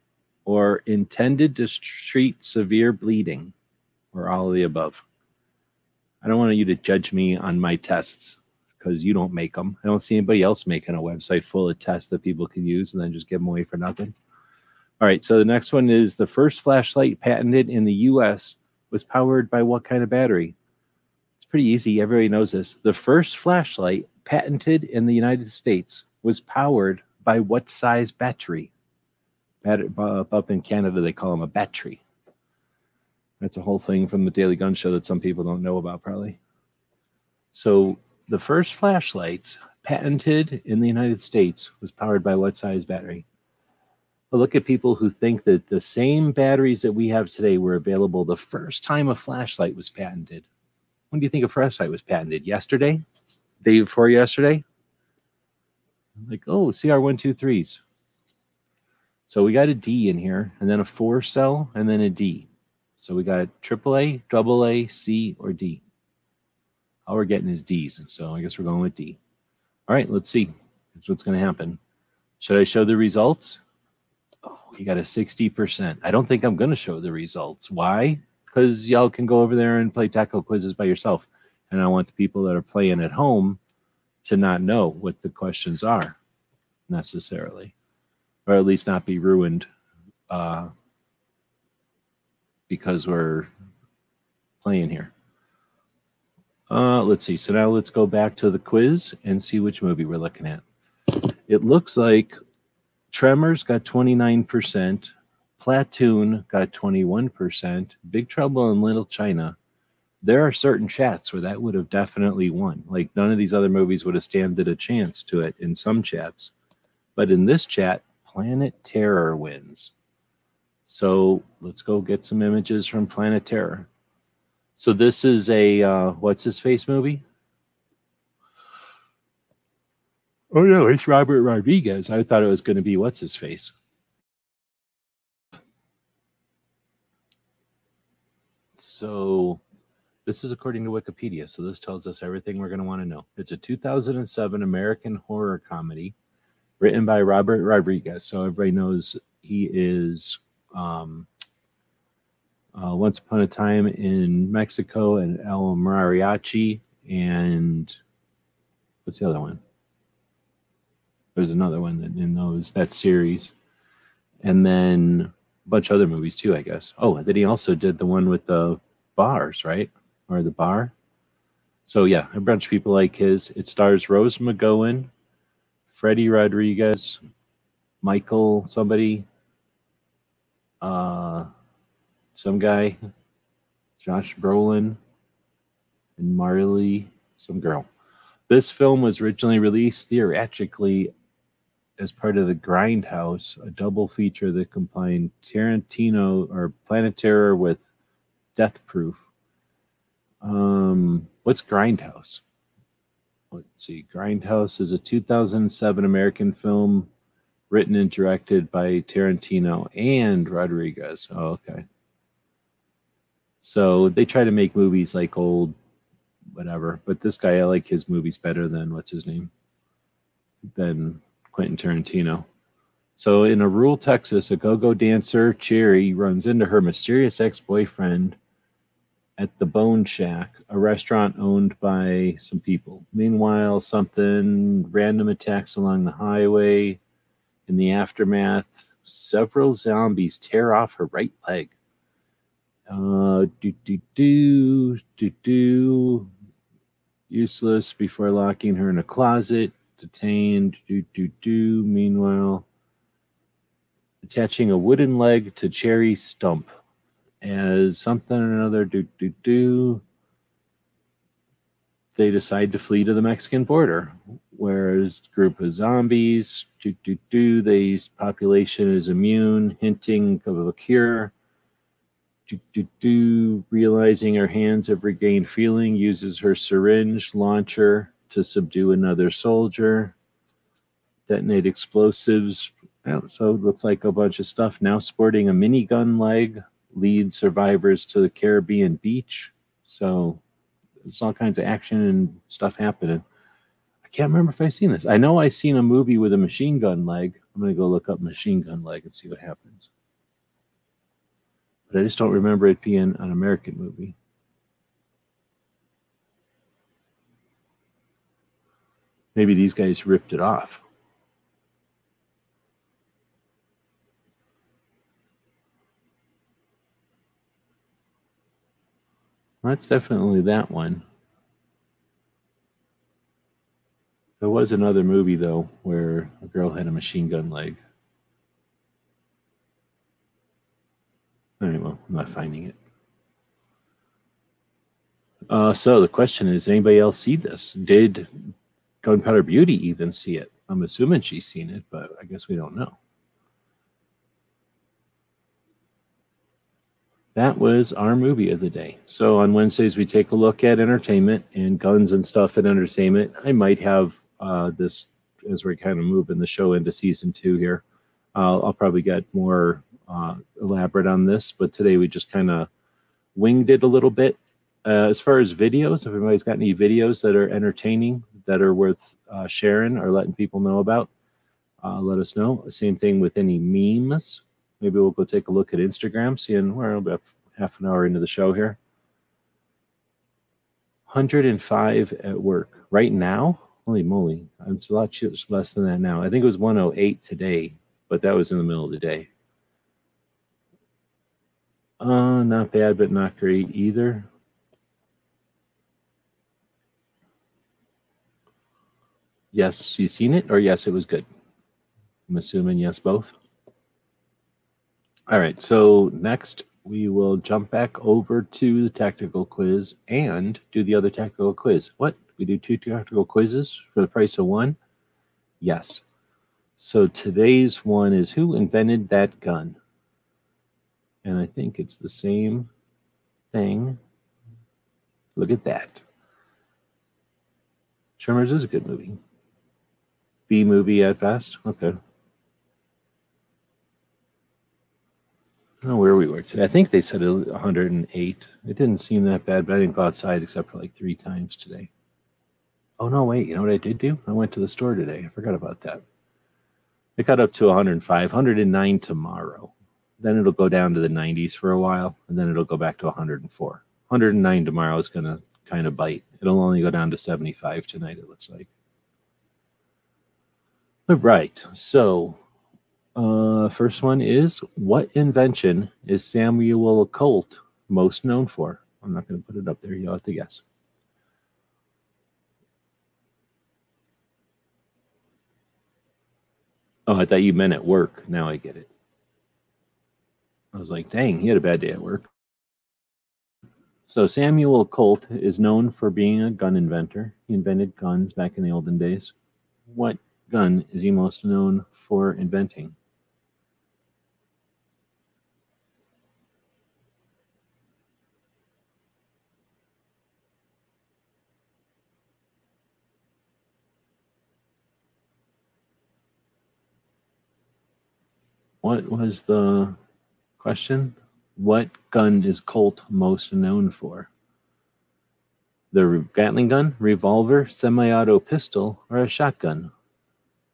or intended to treat severe bleeding, or all of the above. I don't want you to judge me on my tests because you don't make them. I don't see anybody else making a website full of tests that people can use and then just give them away for nothing. All right, so the next one is the first flashlight patented in the US was powered by what kind of battery? It's pretty easy. Everybody knows this. The first flashlight patented in the United States was powered by what size battery? Uh, up in Canada, they call them a battery. That's a whole thing from the Daily Gun Show that some people don't know about, probably. So, the first flashlights patented in the United States was powered by what size battery? But look at people who think that the same batteries that we have today were available the first time a flashlight was patented. When do you think a flashlight was patented? Yesterday? Day before yesterday? Like, oh, CR123s. So we got a D in here, and then a four cell, and then a D. So we got AAA, double A, C, or D. All we're getting is D's. So I guess we're going with D. All right, let's see. That's what's going to happen. Should I show the results? Oh, you got a 60%. I don't think I'm going to show the results. Why? Because y'all can go over there and play taco quizzes by yourself. And I want the people that are playing at home to not know what the questions are necessarily, or at least not be ruined uh, because we're playing here. Uh, let's see. So now let's go back to the quiz and see which movie we're looking at. It looks like Tremors got 29%, Platoon got 21%, Big Trouble in Little China. There are certain chats where that would have definitely won. Like none of these other movies would have standed a chance to it in some chats. But in this chat, Planet Terror wins. So let's go get some images from Planet Terror. So this is a uh, what's his face movie? Oh no, it's Robert Rodriguez. I thought it was going to be what's his face. So this is according to Wikipedia. So this tells us everything we're going to want to know. It's a 2007 American horror comedy written by Robert Rodriguez. So everybody knows he is um, uh, Once Upon a Time in Mexico and El Mariachi and what's the other one? There's another one that in those that series, and then a bunch of other movies too, I guess. Oh, then he also did the one with the bars, right, or the bar. So yeah, a bunch of people like his. It stars Rose McGowan, Freddy Rodriguez, Michael somebody, uh, some guy, Josh Brolin, and Marley, some girl. This film was originally released theatrically as part of the Grindhouse, a double feature that combined Tarantino or Planet Terror with Death Proof. Um, what's Grindhouse? Let's see. Grindhouse is a 2007 American film written and directed by Tarantino and Rodriguez. Oh, okay. So they try to make movies like old, whatever. But this guy, I like his movies better than what's his name? Than Quentin Tarantino. So, in a rural Texas, a go go dancer, Cherry, runs into her mysterious ex boyfriend at the Bone Shack, a restaurant owned by some people. Meanwhile, something random attacks along the highway. In the aftermath, Several zombies tear off her right leg. Uh, do do do do do. Useless before locking her in a closet. Detained. Do do do. Meanwhile, attaching a wooden leg to cherry stump as something or another. Do do do. They decide to flee to the Mexican border, whereas group of zombies. Do do do. The population is immune, hinting of a cure do, do, do, realizing her hands have regained feeling, uses her syringe launcher to subdue another soldier, detonate explosives. So it looks like a bunch of stuff. Now sporting a minigun leg, lead survivors to the Caribbean beach. So there's all kinds of action and stuff happening. Can't remember if I've seen this. I know I've seen a movie with a machine gun leg. I'm going to go look up machine gun leg and see what happens but I just don't remember it being an American movie. Maybe these guys ripped it off. That's definitely that one. There was another movie, though, where a girl had a machine gun leg. Anyway, I'm not finding it. Uh, so the question is, anybody else see this? Did Gunpowder Beauty even see it? I'm assuming she's seen it, but I guess we don't know. That was our movie of the day. So on Wednesdays we take a look at entertainment and guns and stuff at entertainment. I might have uh, this as we're kind of moving the show into season two here. Uh, I'll probably get more uh, elaborate on this, but today we just kind of winged it a little bit. Uh, as far as videos, if anybody's got any videos that are entertaining, that are worth uh, sharing or letting people know about, uh, let us know. Same thing with any memes. Maybe we'll go take a look at Instagram, seeing we're about half an hour into the show here. 105 at work right now. Holy moly, it's a lot less than that now. I think it was 108 today, but that was in the middle of the day. Uh, not bad, but not great either. Yes, she's seen it, or yes, it was good. I'm assuming yes, both. All right, so next we will jump back over to the tactical quiz and do the other tactical quiz. What? We do two tactical quizzes for the price of one? Yes. So today's one is Who invented that gun? And I think it's the same thing. Look at that. Tremors is a good movie. B movie at best. Okay. I don't know where we were today. I think they said 108. It didn't seem that bad, but I didn't go outside except for like three times today. Oh, no, wait. You know what I did do? I went to the store today. I forgot about that. It got up to 105, 109 tomorrow. Then it'll go down to the 90s for a while, and then it'll go back to 104. 109 tomorrow is going to kind of bite. It'll only go down to 75 tonight, it looks like. All right. So, uh, first one is what invention is Samuel Colt most known for? I'm not going to put it up there. You'll have to guess. Oh, I thought you meant at work. Now I get it. I was like, dang, he had a bad day at work. So Samuel Colt is known for being a gun inventor. He invented guns back in the olden days. What gun is he most known for inventing? What was the Question What gun is Colt most known for? The Gatling gun, revolver, semi auto pistol, or a shotgun?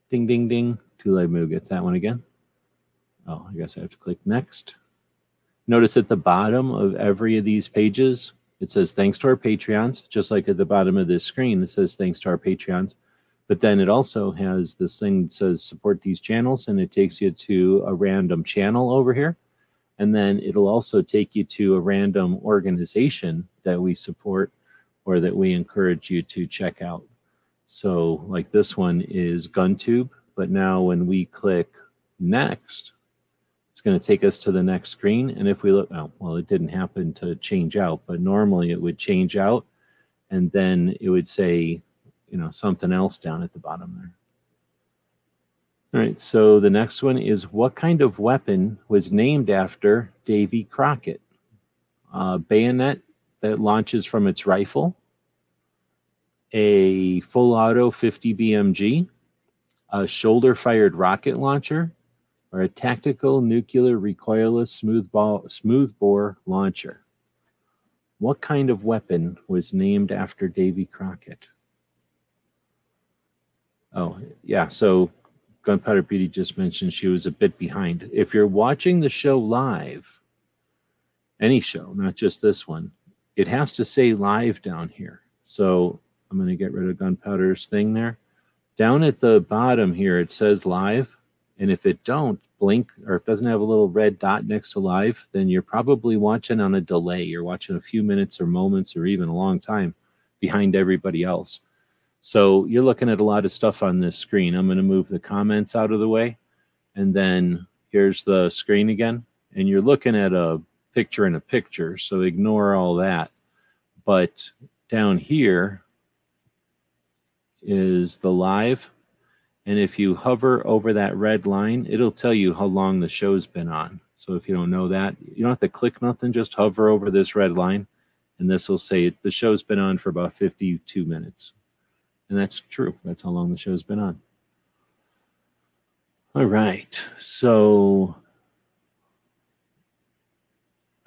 Ding, ding, ding. Live Moo gets that one again. Oh, I guess I have to click next. Notice at the bottom of every of these pages, it says thanks to our Patreons, just like at the bottom of this screen, it says thanks to our Patreons. But then it also has this thing that says support these channels, and it takes you to a random channel over here. And then it'll also take you to a random organization that we support or that we encourage you to check out. So, like this one is GunTube, but now when we click next, it's going to take us to the next screen. And if we look, oh, well, it didn't happen to change out, but normally it would change out and then it would say, you know, something else down at the bottom there. All right, so the next one is what kind of weapon was named after Davy Crockett? A bayonet that launches from its rifle, a full auto 50 BMG, a shoulder fired rocket launcher, or a tactical nuclear recoilless smooth, smooth bore launcher. What kind of weapon was named after Davy Crockett? Oh, yeah. So Gunpowder Beauty just mentioned she was a bit behind. If you're watching the show live, any show, not just this one, it has to say live down here. So I'm going to get rid of Gunpowder's thing there. Down at the bottom here, it says live. And if it don't blink or it doesn't have a little red dot next to live, then you're probably watching on a delay. You're watching a few minutes or moments or even a long time behind everybody else. So you're looking at a lot of stuff on this screen. I'm going to move the comments out of the way. And then here's the screen again. And you're looking at a picture in a picture. So ignore all that. But down here is the live and if you hover over that red line, it'll tell you how long the show's been on. So if you don't know that, you don't have to click nothing, just hover over this red line, and this will say the show's been on for about 52 minutes. And that's true. That's how long the show's been on. All right. So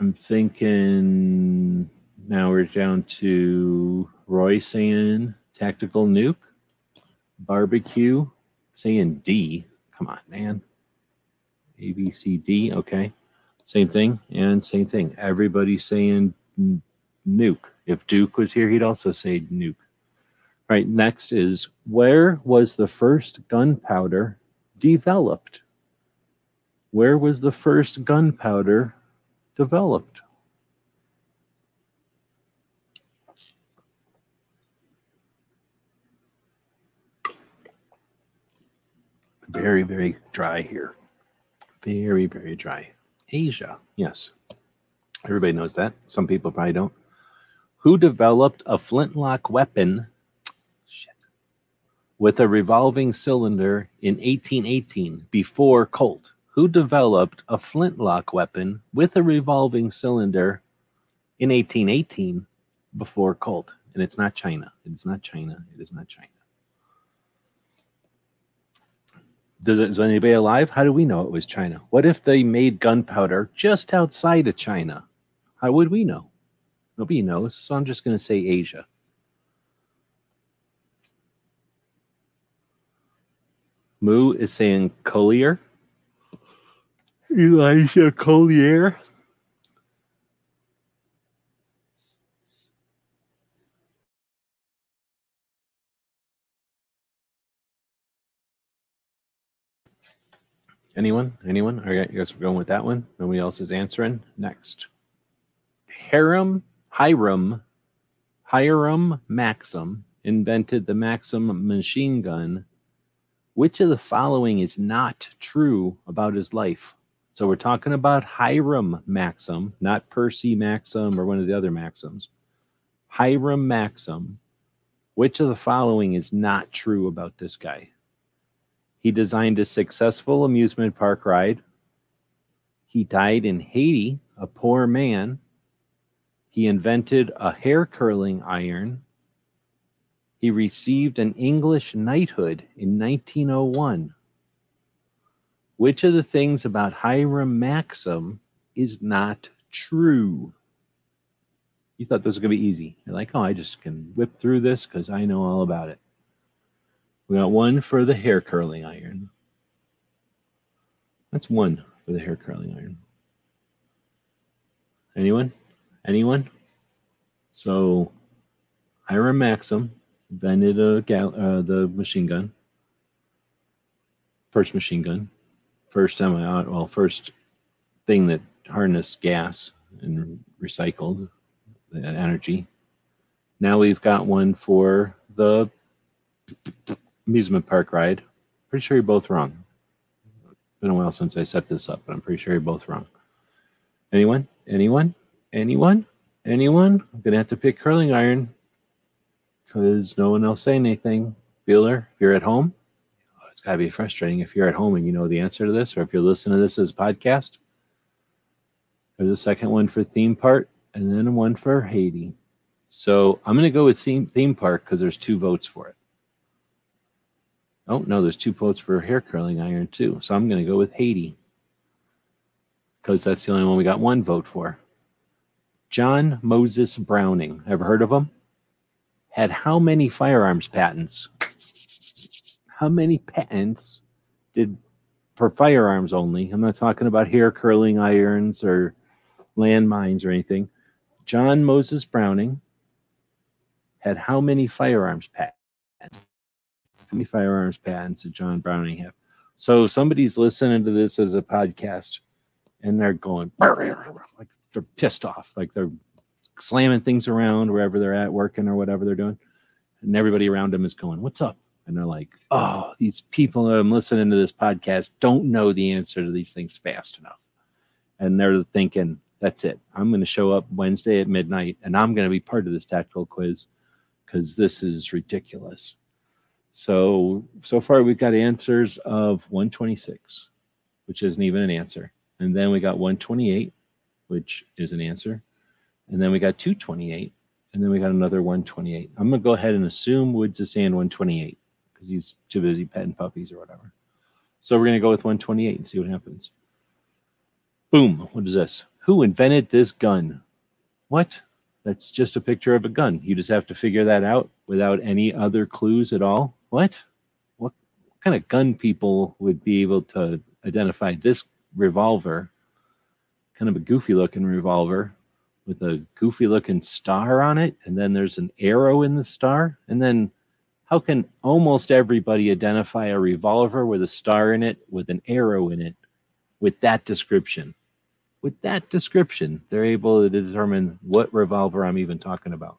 I'm thinking now we're down to Roy saying tactical nuke, barbecue, saying D. Come on, man. A, B, C, D. Okay. Same thing and same thing. Everybody saying nuke. If Duke was here, he'd also say nuke. All right. Next is where was the first gunpowder developed? Where was the first gunpowder developed? very, very dry here. Very, very dry. Asia, yes. Everybody knows that. Some people probably don't. Who developed a flintlock weapon with a revolving cylinder in 1818 before Colt? Who developed a flintlock weapon with a revolving cylinder in 1818 before Colt? And it's not China. It's not China. It is not China. Does is anybody alive? How do we know it was China? What if they made gunpowder just outside of China? How would we know? Nobody knows. So I'm just going to say Asia. Moo is saying Collier. Elisha Collier. Anyone? Anyone? All right, you guess we're going with that one. Nobody else is answering. Next. Hiram, Hiram, Hiram Maxim invented the Maxim machine gun. Which of the following is not true about his life? So we're talking about Hiram Maxim, not Percy Maxim or one of the other Maxims. Hiram Maxim. Which of the following is not true about this guy? He designed a successful amusement park ride. He died in Haiti, a poor man. He invented a hair curling iron. He received an English knighthood in 1901. Which of the things about Hiram Maxim is not true? You thought this was going to be easy. You're like, oh, I just can whip through this because I know all about it. We got one for the hair curling iron. That's one for the hair curling iron. Anyone? Anyone? So Hiram Maxim invented a gal- uh, the machine gun, first machine gun, first semi auto, well, first thing that harnessed gas and recycled the energy. Now we've got one for the amusement park ride. Pretty sure you're both wrong. It's Been a while since I set this up, but I'm pretty sure you're both wrong. Anyone? Anyone? Anyone? Anyone? I'm gonna have to pick curling iron because no one else saying anything. Bueller, if you're at home, it's gotta be frustrating if you're at home and you know the answer to this, or if you're listening to this as a podcast. There's a second one for theme park, and then one for Haiti. So I'm gonna go with theme park because there's two votes for it. Oh no, there's two votes for hair curling iron too. So I'm gonna go with Haiti because that's the only one we got one vote for. John Moses Browning. Ever heard of him? Had how many firearms patents? How many patents did for firearms only? I'm not talking about hair curling irons or landmines or anything. John Moses Browning had how many firearms patents? How many firearms patents did John Browning have? So somebody's listening to this as a podcast and they're going *laughs* like they're pissed off, like they're slamming things around wherever they're at, working or whatever they're doing, and everybody around them is going, "What's up?" And they're like, "Oh, these people that I'm listening to this podcast don't know the answer to these things fast enough," and they're thinking, "That's it. I'm going to show up Wednesday at midnight, and I'm going to be part of this tactical quiz because this is ridiculous." So so far we've got answers of 126, which isn't even an answer. And then we got 128, which is an answer. And then we got 228. And then we got another 128. I'm going to go ahead and assume Woods is saying 128 because he's too busy petting puppies or whatever. So we're going to go with 128 and see what happens. Boom. What is this? Who invented this gun? What? That's just a picture of a gun. You just have to figure that out without any other clues at all. What? What kind of gun people would be able to identify this revolver, kind of a goofy looking revolver with a goofy looking star on it. And then there's an arrow in the star. And then how can almost everybody identify a revolver with a star in it, with an arrow in it, with that description? With that description, they're able to determine what revolver I'm even talking about.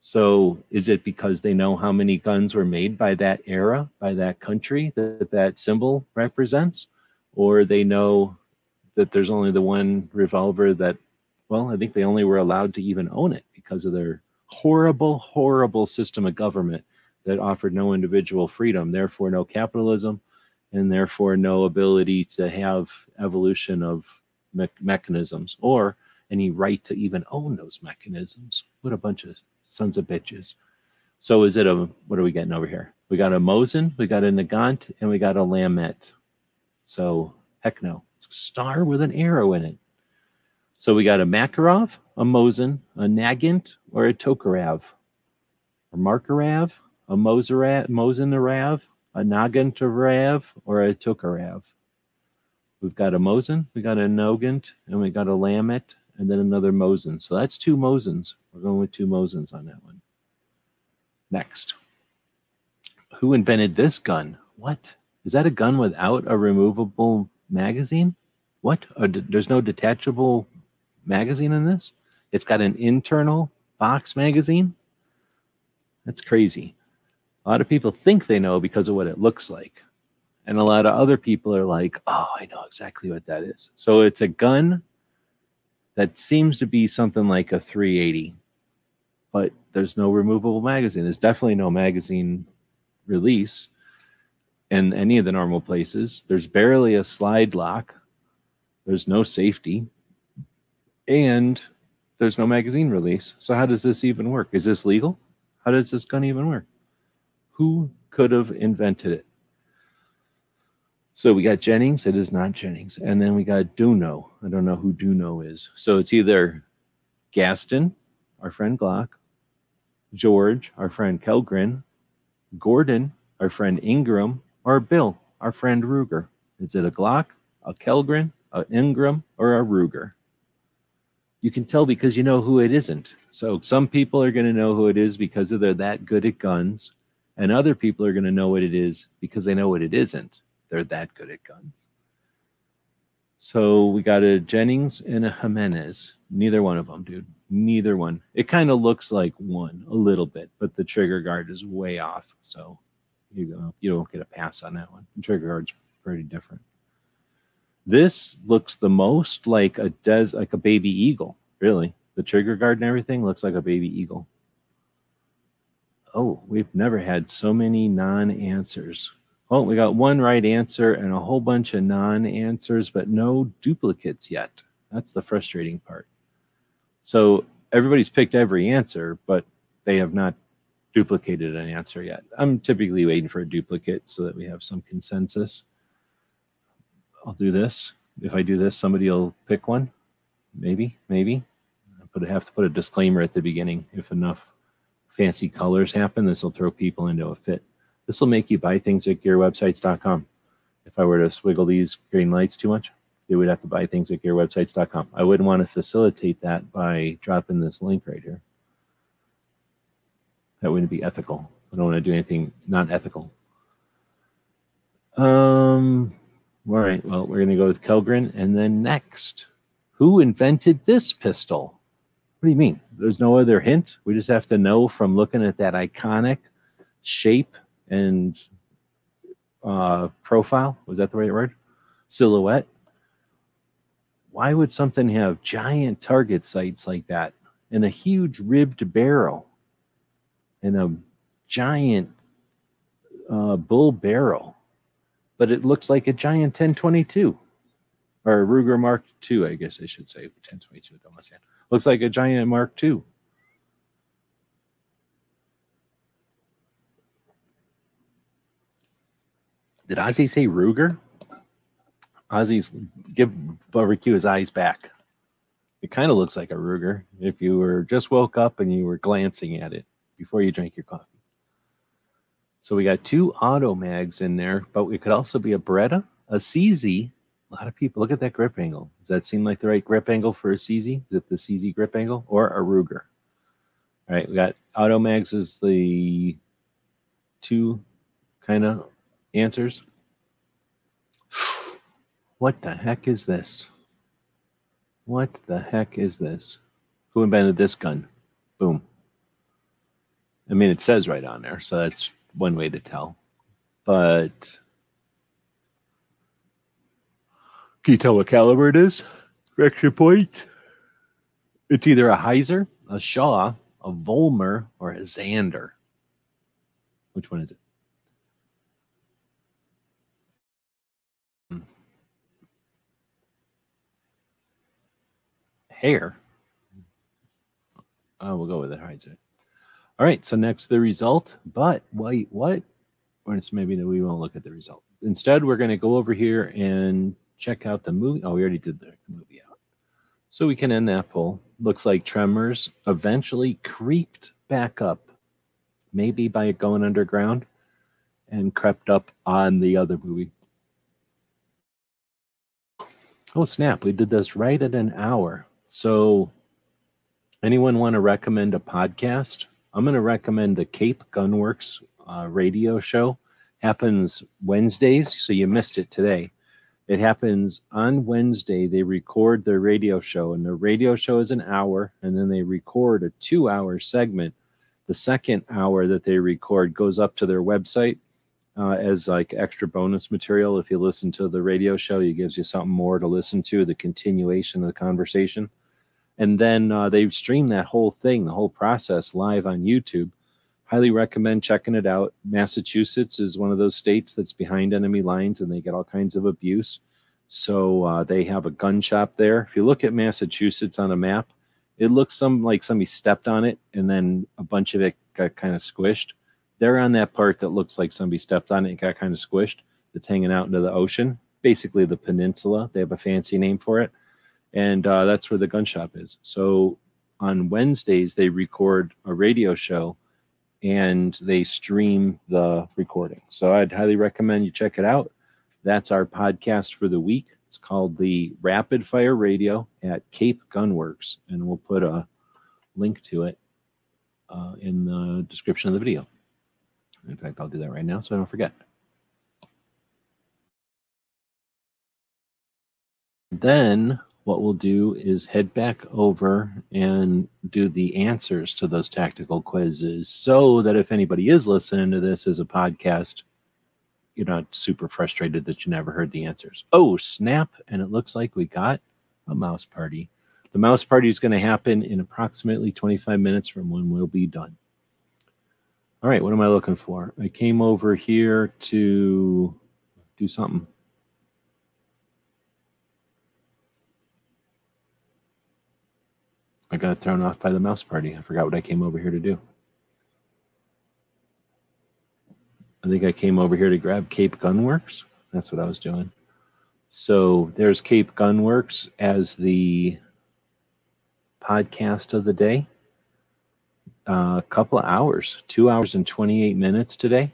So, is it because they know how many guns were made by that era, by that country that that symbol represents? or they know that there's only the one revolver that, well, I think they only were allowed to even own it because of their horrible, horrible system of government that offered no individual freedom, therefore, no capitalism, and therefore, no ability to have evolution of me- mechanisms or any right to even own those mechanisms. What a bunch of sons of bitches. So, is it a what are we getting over here? We got a Mosin, we got a Nagant, and we got a LeMat. So heck no. It's a star with an arrow in it. So we got a Makarov, a Mosin, a Nagant, or a Tokarev. A Markarav, a Mosin Mosinarav, a Nagantarav, or a Tokarev. We've got a Mosin, we got a Nagant, and we got a LeMat, and then another Mosin. So that's two Mosins. We're going with two Mosins on that one. Next. Who invented this gun? What? Is that a gun without a removable magazine? What? there's no detachable magazine in this? It's got an internal box magazine? That's crazy. A lot of people think they know because of what it looks like. And a lot of other people are like, oh, I know exactly what that is. So it's a gun that seems to be something like a 380, but there's no removable magazine. There's definitely no magazine release in any of the normal places. There's barely a slide lock. There's no safety. And there's no magazine release. So how does this even work? Is this legal? How does this gun even work? Who could have invented it? So we got Jennings. It is not Jennings. And then we got Duno. I don't know who Duno is. So it's either Gaston, our friend Glock, George, our friend Kellgren, Gordon, our friend Ingram, or Bill, our friend Ruger? Is it a Glock, a Kellgren, a Ingram, or a Ruger? You can tell because you know who it isn't. So some people are going to know who it is because they're that good at guns, and other people are going to know what it is because they know what it isn't. They're that good at guns. So we got a Jennings and a Jimenez. Neither one of them, dude. Neither one. It kind of looks like one a little bit, but the trigger guard is way off. So you go, you don't get a pass on that one. The trigger guard's pretty different. This looks the most like a des like a baby eagle, really. The trigger guard and everything looks like a baby eagle. Oh, we've never had so many non-answers. Oh, we got one right answer and a whole bunch of non-answers, but no duplicates yet. That's the frustrating part. So everybody's picked every answer, but they have not duplicated an answer yet. I'm typically waiting for a duplicate so that we have some consensus. I'll do this. If I do this, somebody will pick one. Maybe, maybe. But I have to put a disclaimer at the beginning. If enough fancy colors happen, this will throw people into a fit. This will make you buy things at gearwebsites.com. If I were to swiggle these green lights too much, they would have to buy things at gearwebsites.com. I wouldn't want to facilitate that by dropping this link right here. That wouldn't be ethical. I don't want to do anything not ethical. Um, all right. Well, we're going to go with Kellgren. And then next, who invented this pistol? What do you mean? There's no other hint. We just have to know from looking at that iconic shape and uh, profile. Was that the right word? Silhouette. Why would something have giant target sights like that and a huge ribbed barrel and a giant uh, bull barrel? But it looks like a giant 1022 or a Ruger Mark II, I guess I should say. 1022, don't say. Looks like a giant Mark II. Did Ozzy say Ruger? Ozzy's give barbecue his eyes back. It kind of looks like a Ruger if you were just woke up and you were glancing at it before you drank your coffee. So we got two auto mags in there, but it could also be a Beretta, a CZ. A lot of people look at that grip angle. Does that seem like the right grip angle for a CZ? Is it the CZ grip angle or a Ruger? All right, we got auto mags as the two kind of answers. *sighs* What the heck is this? What the heck is this? Who invented this gun? Boom. I mean, it says right on there, so that's one way to tell. But can you tell what caliber it is? Correction point. It's either a Heizer, a Shaw, a Volmer, or a Zander. Which one is it? Hmm. Hair. Oh, we'll go with it. Heizer. All right, so next the result, but wait, what? Or it's maybe that we won't look at the result. Instead, we're going to go over here and check out the movie. Oh, we already did the movie out. So we can end that poll. Looks like Tremors eventually creeped back up, maybe by going underground, and crept up on the other movie. Oh, snap. We did this right at an hour. So, anyone want to recommend a podcast? I'm going to recommend the Cape Gunworks uh, radio show. Happens Wednesdays, so you missed it today. It happens on Wednesday. They record their radio show, and the radio show is an hour, and then they record a two hour segment. The second hour that they record goes up to their website uh, as like extra bonus material. If you listen to the radio show, it gives you something more to listen to, the continuation of the conversation and then uh, they stream that whole thing, the whole process live on YouTube. Highly recommend checking it out. Massachusetts is one of those states that's behind enemy lines, and they get all kinds of abuse. So uh, they have a gun shop there. If you look at Massachusetts on a map, it looks some like somebody stepped on it, and then a bunch of it got kind of squished. They're on that part that looks like somebody stepped on it and got kind of squished. That's hanging out into the ocean, basically the peninsula. They have a fancy name for it and uh, that's where the gun shop is. So on Wednesdays they record a radio show and they stream the recording. So I'd highly recommend you check it out. That's our podcast for the week. It's called the Rapid Fire Radio at Cape Gunworks, and we'll put a link to it uh, in the description of the video. In fact, I'll do that right now so I don't forget. Then what we'll do is head back over and do the answers to those tactical quizzes so that if anybody is listening to this as a podcast, you're not super frustrated that you never heard the answers. Oh, snap. And it looks like we got a mouse party. The mouse party is going to happen in approximately 25 minutes from when we'll be done. All right, what am I looking for? I came over here to do something. I got thrown off by the mouse party. I forgot what I came over here to do. I think I came over here to grab Cape Gunworks. That's what I was doing. So there's Cape Gunworks as the podcast of the day. A uh, couple of hours, two hours and 28 minutes today.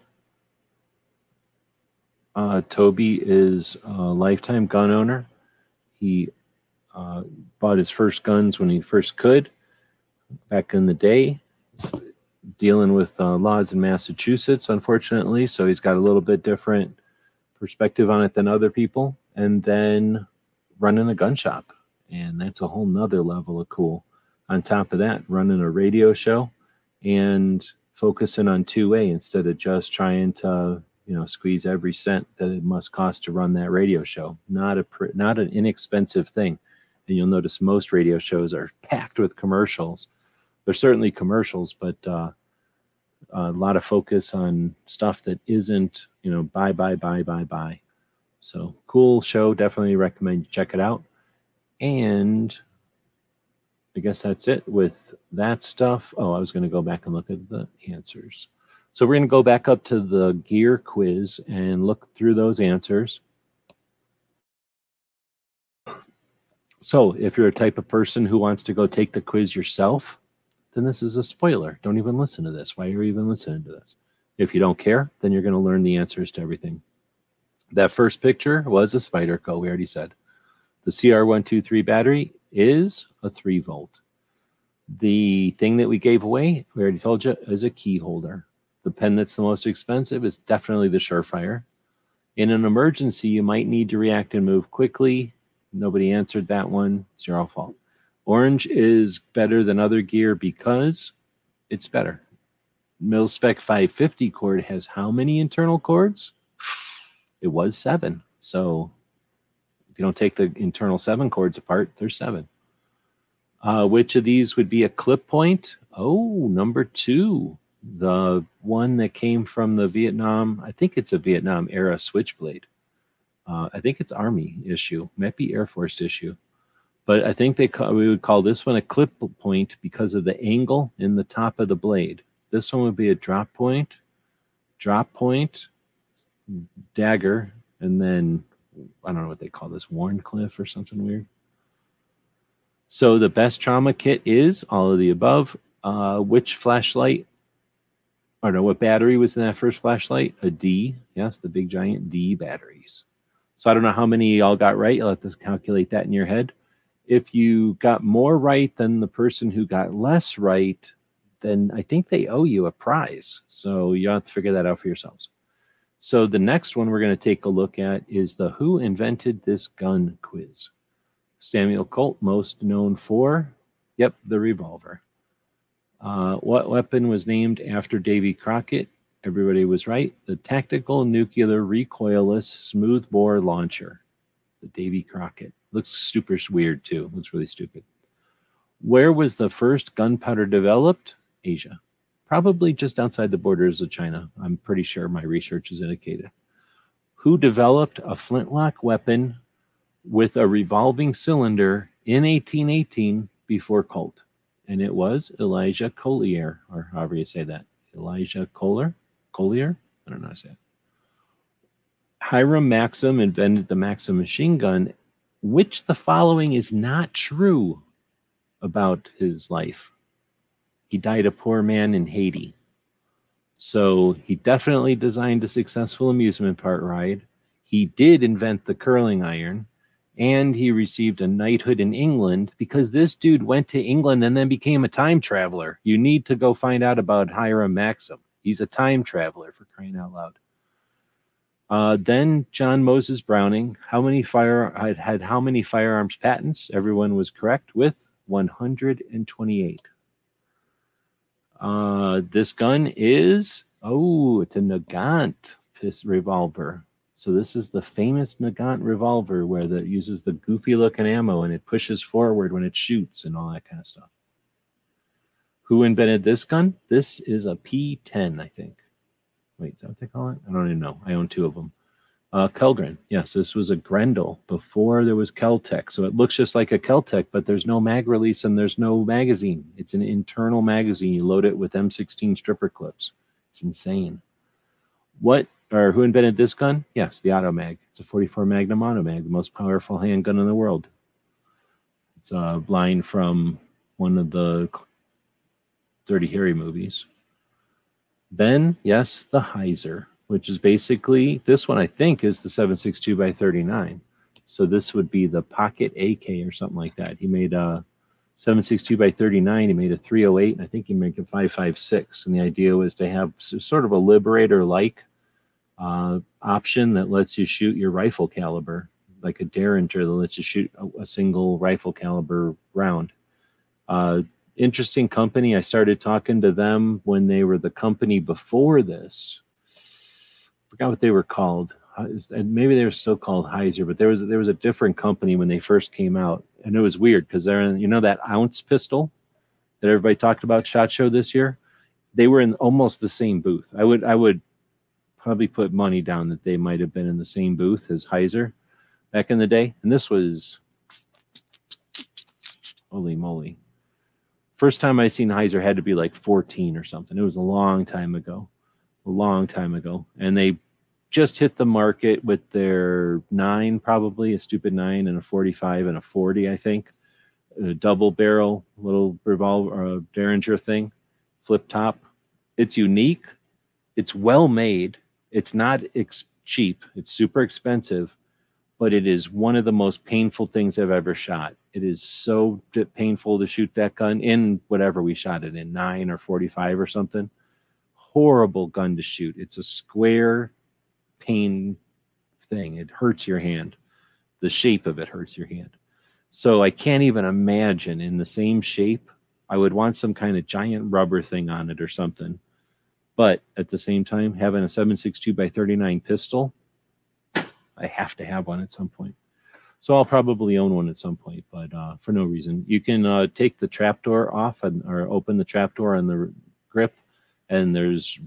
Uh, Toby is a lifetime gun owner. He uh, bought his first guns when he first could back in the day, dealing with uh, laws in Massachusetts, unfortunately. So he's got a little bit different perspective on it than other people. And then running a gun shop. And that's a whole nother level of cool. On top of that, running a radio show and focusing on 2A instead of just trying to you know squeeze every cent that it must cost to run that radio show not a not an inexpensive thing and you'll notice most radio shows are packed with commercials. There's certainly commercials, but uh, a lot of focus on stuff that isn't, you know, buy, buy, buy, buy, buy. So cool show. Definitely recommend you check it out. And I guess that's it with that stuff. Oh, I was going to go back and look at the answers. So we're going to go back up to the gear quiz and look through those answers. So, if you're a type of person who wants to go take the quiz yourself, then this is a spoiler. Don't even listen to this. Why are you even listening to this? If you don't care, then you're going to learn the answers to everything. That first picture was a Spyderco, we already said. The CR123 battery is a 3 volt. The thing that we gave away, we already told you, is a key holder. The pen that's the most expensive is definitely the Surefire. In an emergency, you might need to react and move quickly Nobody answered that one. It's your fault. Orange is better than other gear because it's better. Mil-Spec 550 cord has how many internal cords? *sighs* It was seven. So if you don't take the internal seven cords apart, there's seven. Uh, which of these would be a clip point? Oh, number two, the one that came from the Vietnam, I think it's a Vietnam era switchblade. Uh, I think it's Army issue, might be Air Force issue, but I think they we would call this one a clip point because of the angle in the top of the blade. This one would be a drop point, drop point, dagger, and then I don't know what they call this, Wharncliffe or something weird. So the best trauma kit is all of the above. Uh, which flashlight? Or know what battery was in that first flashlight? A D. Yes, the big giant D batteries. So I don't know how many y'all got right. You'll have to calculate that in your head. If you got more right than the person who got less right, then I think they owe you a prize. So you have to figure that out for yourselves. So the next one we're going to take a look at is the Who Invented This Gun quiz. Samuel Colt, most known for, yep, the revolver. Uh, what weapon was named after Davy Crockett? Everybody was right. The Tactical Nuclear Recoilless Smoothbore Launcher, the Davy Crockett. Looks super weird too. Looks really stupid. Where was the first gunpowder developed? Asia. Probably just outside the borders of China. I'm pretty sure my research has indicated. Who developed a flintlock weapon with a revolving cylinder in 1818 before Colt? And it was Elisha Collier, or however you say that. Elijah Kohler. Collier? I don't know how to say it. Hiram Maxim invented the Maxim machine gun, which the following is not true about his life. He died a poor man in Haiti. So he definitely designed a successful amusement park ride. He did invent the curling iron, and he received a knighthood in England because this dude went to England and then became a time traveler. You need to go find out about Hiram Maxim. He's a time traveler for crying out loud. Uh, then John Moses Browning, how many fire had, had how many firearms patents? Everyone was correct with 128. Uh, this gun is oh, it's a Nagant revolver. So this is the famous Nagant revolver where that uses the goofy looking ammo and it pushes forward when it shoots and all that kind of stuff. Who invented this gun? This is a P10, I think. Wait, is that what they call it? I don't even know. I own two of them. Uh, Kellgren. Yes, this was a Grendel before there was Keltec. So it looks just like a Keltec, but there's no mag release and there's no magazine. It's an internal magazine. You load it with M16 stripper clips. It's insane. What or who invented this gun? Yes, the Automag. It's a 44 Magnum Automag, the most powerful handgun in the world. It's a line from one of the Dirty Harry movies. Then, yes, the Heizer, which is basically this one, I think, is the 7.62 by 39. So this would be the Pocket AK or something like that. He made a 762 by 39. He made a 308, and I think he made a 556. And the idea was to have sort of a Liberator like uh, option that lets you shoot your rifle caliber, like a Derringer that lets you shoot a, a single rifle caliber round. Uh, interesting company. I started talking to them when they were the company before this. forgot what they were called. And maybe they were still called Heizer, but there was there was a different company when they first came out, and it was weird because they're in, you know that ounce pistol that everybody talked about shot show this year. They were in almost the same booth. I would I would probably put money down that they might have been in the same booth as Heizer back in the day. And this was holy moly. First time I seen Heizer had to be like 14 or something. It was a long time ago. A long time ago. And they just hit the market with their nine, probably a stupid nine and a 45 and a 40, I think. A double barrel little revolver uh, Derringer thing, flip top. It's unique. It's well made. It's not ex- cheap, it's super expensive, but it is one of the most painful things I've ever shot. It is so painful to shoot that gun in whatever we shot it in, nine or 45 or something. Horrible gun to shoot. It's a square pain thing. It hurts your hand. The shape of it hurts your hand. So I can't even imagine in the same shape. I would want some kind of giant rubber thing on it or something but at the same time, having a 7.62 by 39 pistol, I have to have one at some point. So I'll probably own one at some point, but uh, for no reason. You can uh, take the trapdoor off and, or open the trapdoor on the grip, and there's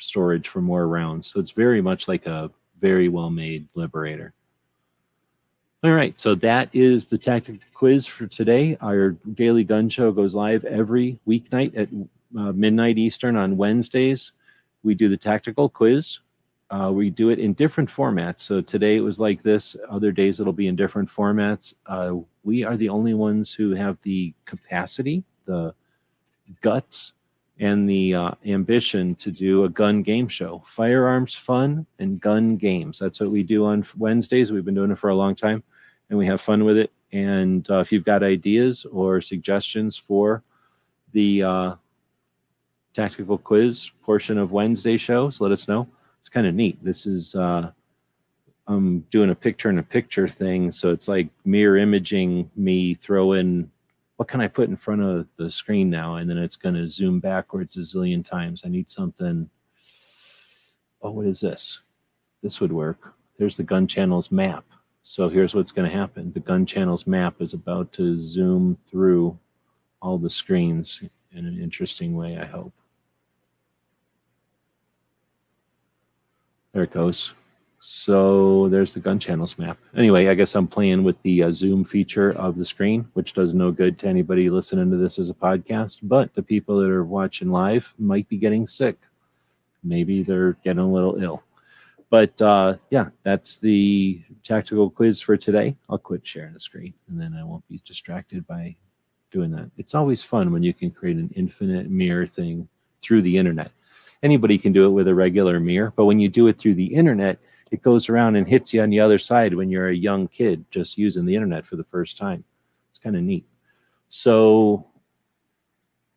storage for more rounds. So it's very much like a very well made Liberator. All right, so that is the tactical quiz for today. Our daily gun show goes live every weeknight at uh, midnight Eastern on Wednesdays. We do the tactical quiz. Uh, we do it in different formats. So today it was like this. Other days it'll be in different formats. Uh, we are the only ones who have the capacity, the guts, and the uh, ambition to do a gun game show. Firearms fun and gun games. That's what we do on Wednesdays. We've been doing it for a long time, and we have fun with it. And uh, if you've got ideas or suggestions for the uh, tactical quiz portion of Wednesday shows. Let us know. It's kind of neat. This is uh, I'm doing a picture in a picture thing, so it's like mirror imaging me throwing what can I put in front of the screen now, and then it's going to zoom backwards a zillion times. I need something. Oh, what is this? This would work. There's the gun channels map. So here's what's going to happen. The gun channels map is about to zoom through all the screens in an interesting way, I hope. There it goes. So there's the gun channels map. Anyway, I guess I'm playing with the uh, zoom feature of the screen, which does no good to anybody listening to this as a podcast. But the people that are watching live might be getting sick. Maybe they're getting a little ill. But uh, yeah, that's the tactical quiz for today. I'll quit sharing the screen and then I won't be distracted by doing that. It's always fun when you can create an infinite mirror thing through the internet anybody can do it with a regular mirror, but when you do it through the internet, it goes around and hits you on the other side when you're a young kid just using the internet for the first time. It's kind of neat. So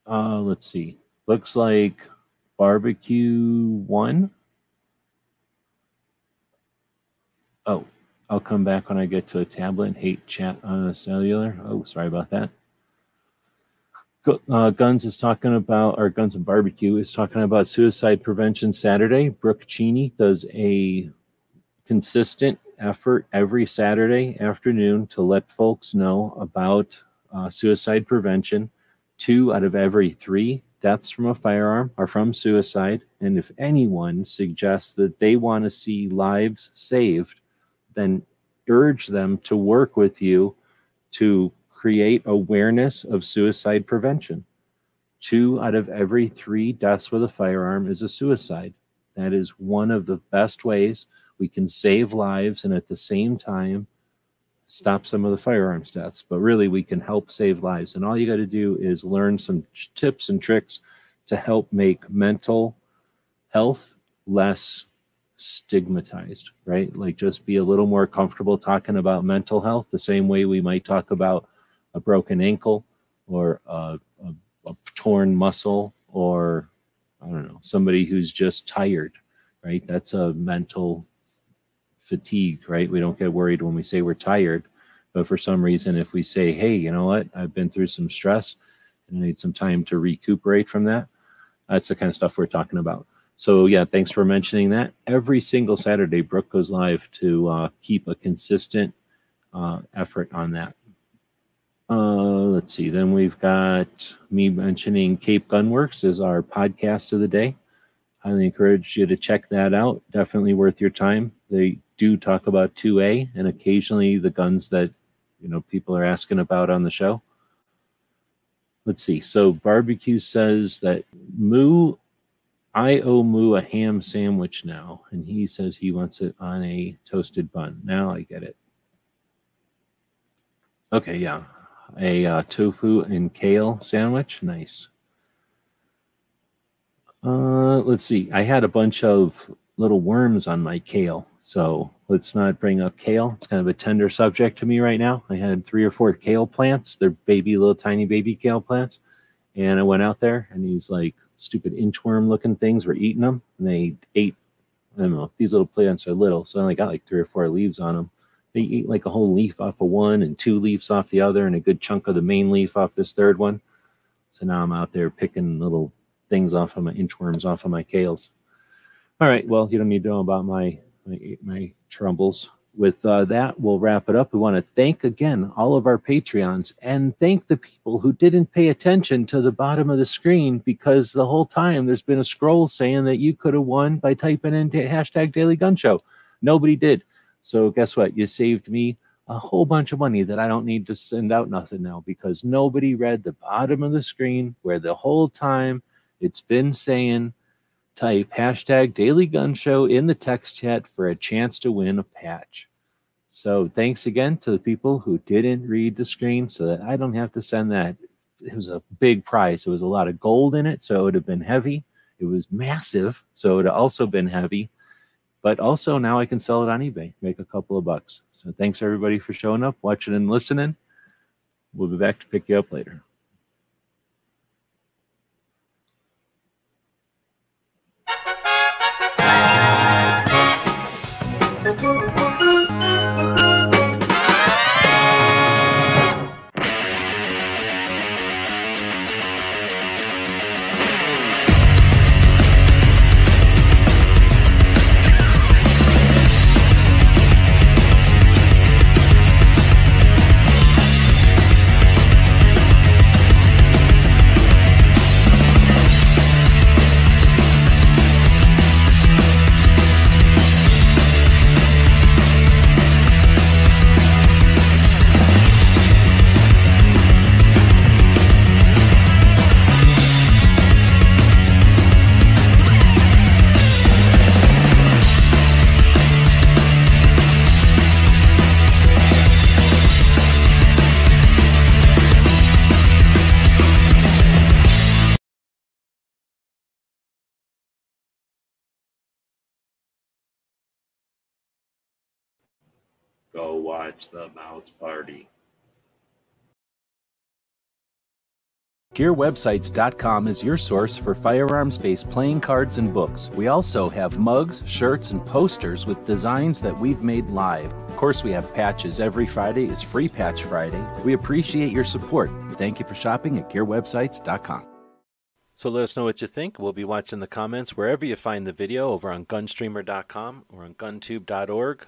uh, let's see. Looks like barbecue one. Oh, I'll come back when I get to a tablet. Hate chat on a cellular. Oh, sorry about that. Uh, Guns is talking about, or Guns and Barbecue is talking about Suicide Prevention Saturday. Brooke Cheney does a consistent effort every Saturday afternoon to let folks know about uh, suicide prevention. Two out of every three deaths from a firearm are from suicide. And if anyone suggests that they want to see lives saved, then urge them to work with you to create awareness of suicide prevention. Two out of every three deaths with a firearm is a suicide. That is one of the best ways we can save lives and at the same time stop some of the firearms deaths. But really, we can help save lives. And all you got to do is learn some tips and tricks to help make mental health less stigmatized, right? Like just be a little more comfortable talking about mental health the same way we might talk about a broken ankle or a, a, a torn muscle or I don't know, somebody who's just tired, right? That's a mental fatigue, right? We don't get worried when we say we're tired. But for some reason, if we say, hey, you know what, I've been through some stress and I need some time to recuperate from that, that's the kind of stuff we're talking about. So, yeah, thanks for mentioning that. Every single Saturday, Brooke goes live to uh, keep a consistent uh, effort on that. Uh, let's see. Then we've got me mentioning Cape Gunworks as our podcast of the day. Highly encourage you to check that out. Definitely worth your time. They do talk about 2A and occasionally the guns that you know people are asking about on the show. Let's see. So barbecue says that Moo I owe Moo a ham sandwich now, and he says he wants it on a toasted bun. Now I get it. Okay, yeah, a uh, tofu and kale sandwich. Nice. Uh, let's see. I had a bunch of little worms on my kale, so let's not bring up kale. It's kind of a tender subject to me right now. I had three or four kale plants. They're baby, little tiny baby kale plants. And I went out there and these like stupid inchworm looking things were eating them. And they ate, I don't know, these little plants are little. So I only got like three or four leaves on them. They eat like a whole leaf off of one and two leaves off the other and a good chunk of the main leaf off this third one. So now I'm out there picking little things off of my inchworms off of my kales. All right. Well, you don't need to know about my my, my troubles. With uh, that, we'll wrap it up. We want to thank again all of our Patreons and thank the people who didn't pay attention to the bottom of the screen because the whole time there's been a scroll saying that you could have won by typing in hashtag Daily Gun Show. Nobody did. So guess what? You saved me a whole bunch of money that I don't need to send out nothing now because nobody read the bottom of the screen where the whole time it's been saying type hashtag daily gun show in the text chat for a chance to win a patch. So thanks again to the people who didn't read the screen so that I don't have to send that. It was a big prize. There was a lot of gold in it, so it would have been heavy. It was massive, so it would have also been heavy. But also now I can sell it on eBay, make a couple of bucks. So thanks everybody for showing up, watching and listening. We'll be back to pick you up later. Watch the mouse party. GearWebsites.com is your source for firearms based playing cards and books. We also have mugs, shirts, and posters with designs that we've made live. Of course, we have patches. Every Friday is Free Patch Friday. We appreciate your support. Thank you for shopping at GearWebsites.com. So let us know what you think. We'll be watching the comments wherever you find the video over on Gunstreamer.com or on GunTube.org.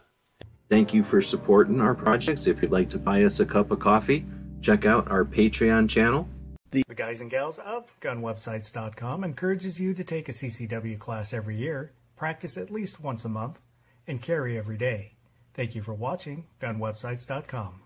Thank you for supporting our projects. If you'd like to buy us a cup of coffee, check out our Patreon channel. The guys and gals of gunwebsites.com encourages you to take a CCW class every year, practice at least once a month, and carry every day. Thank you for watching gunwebsites.com.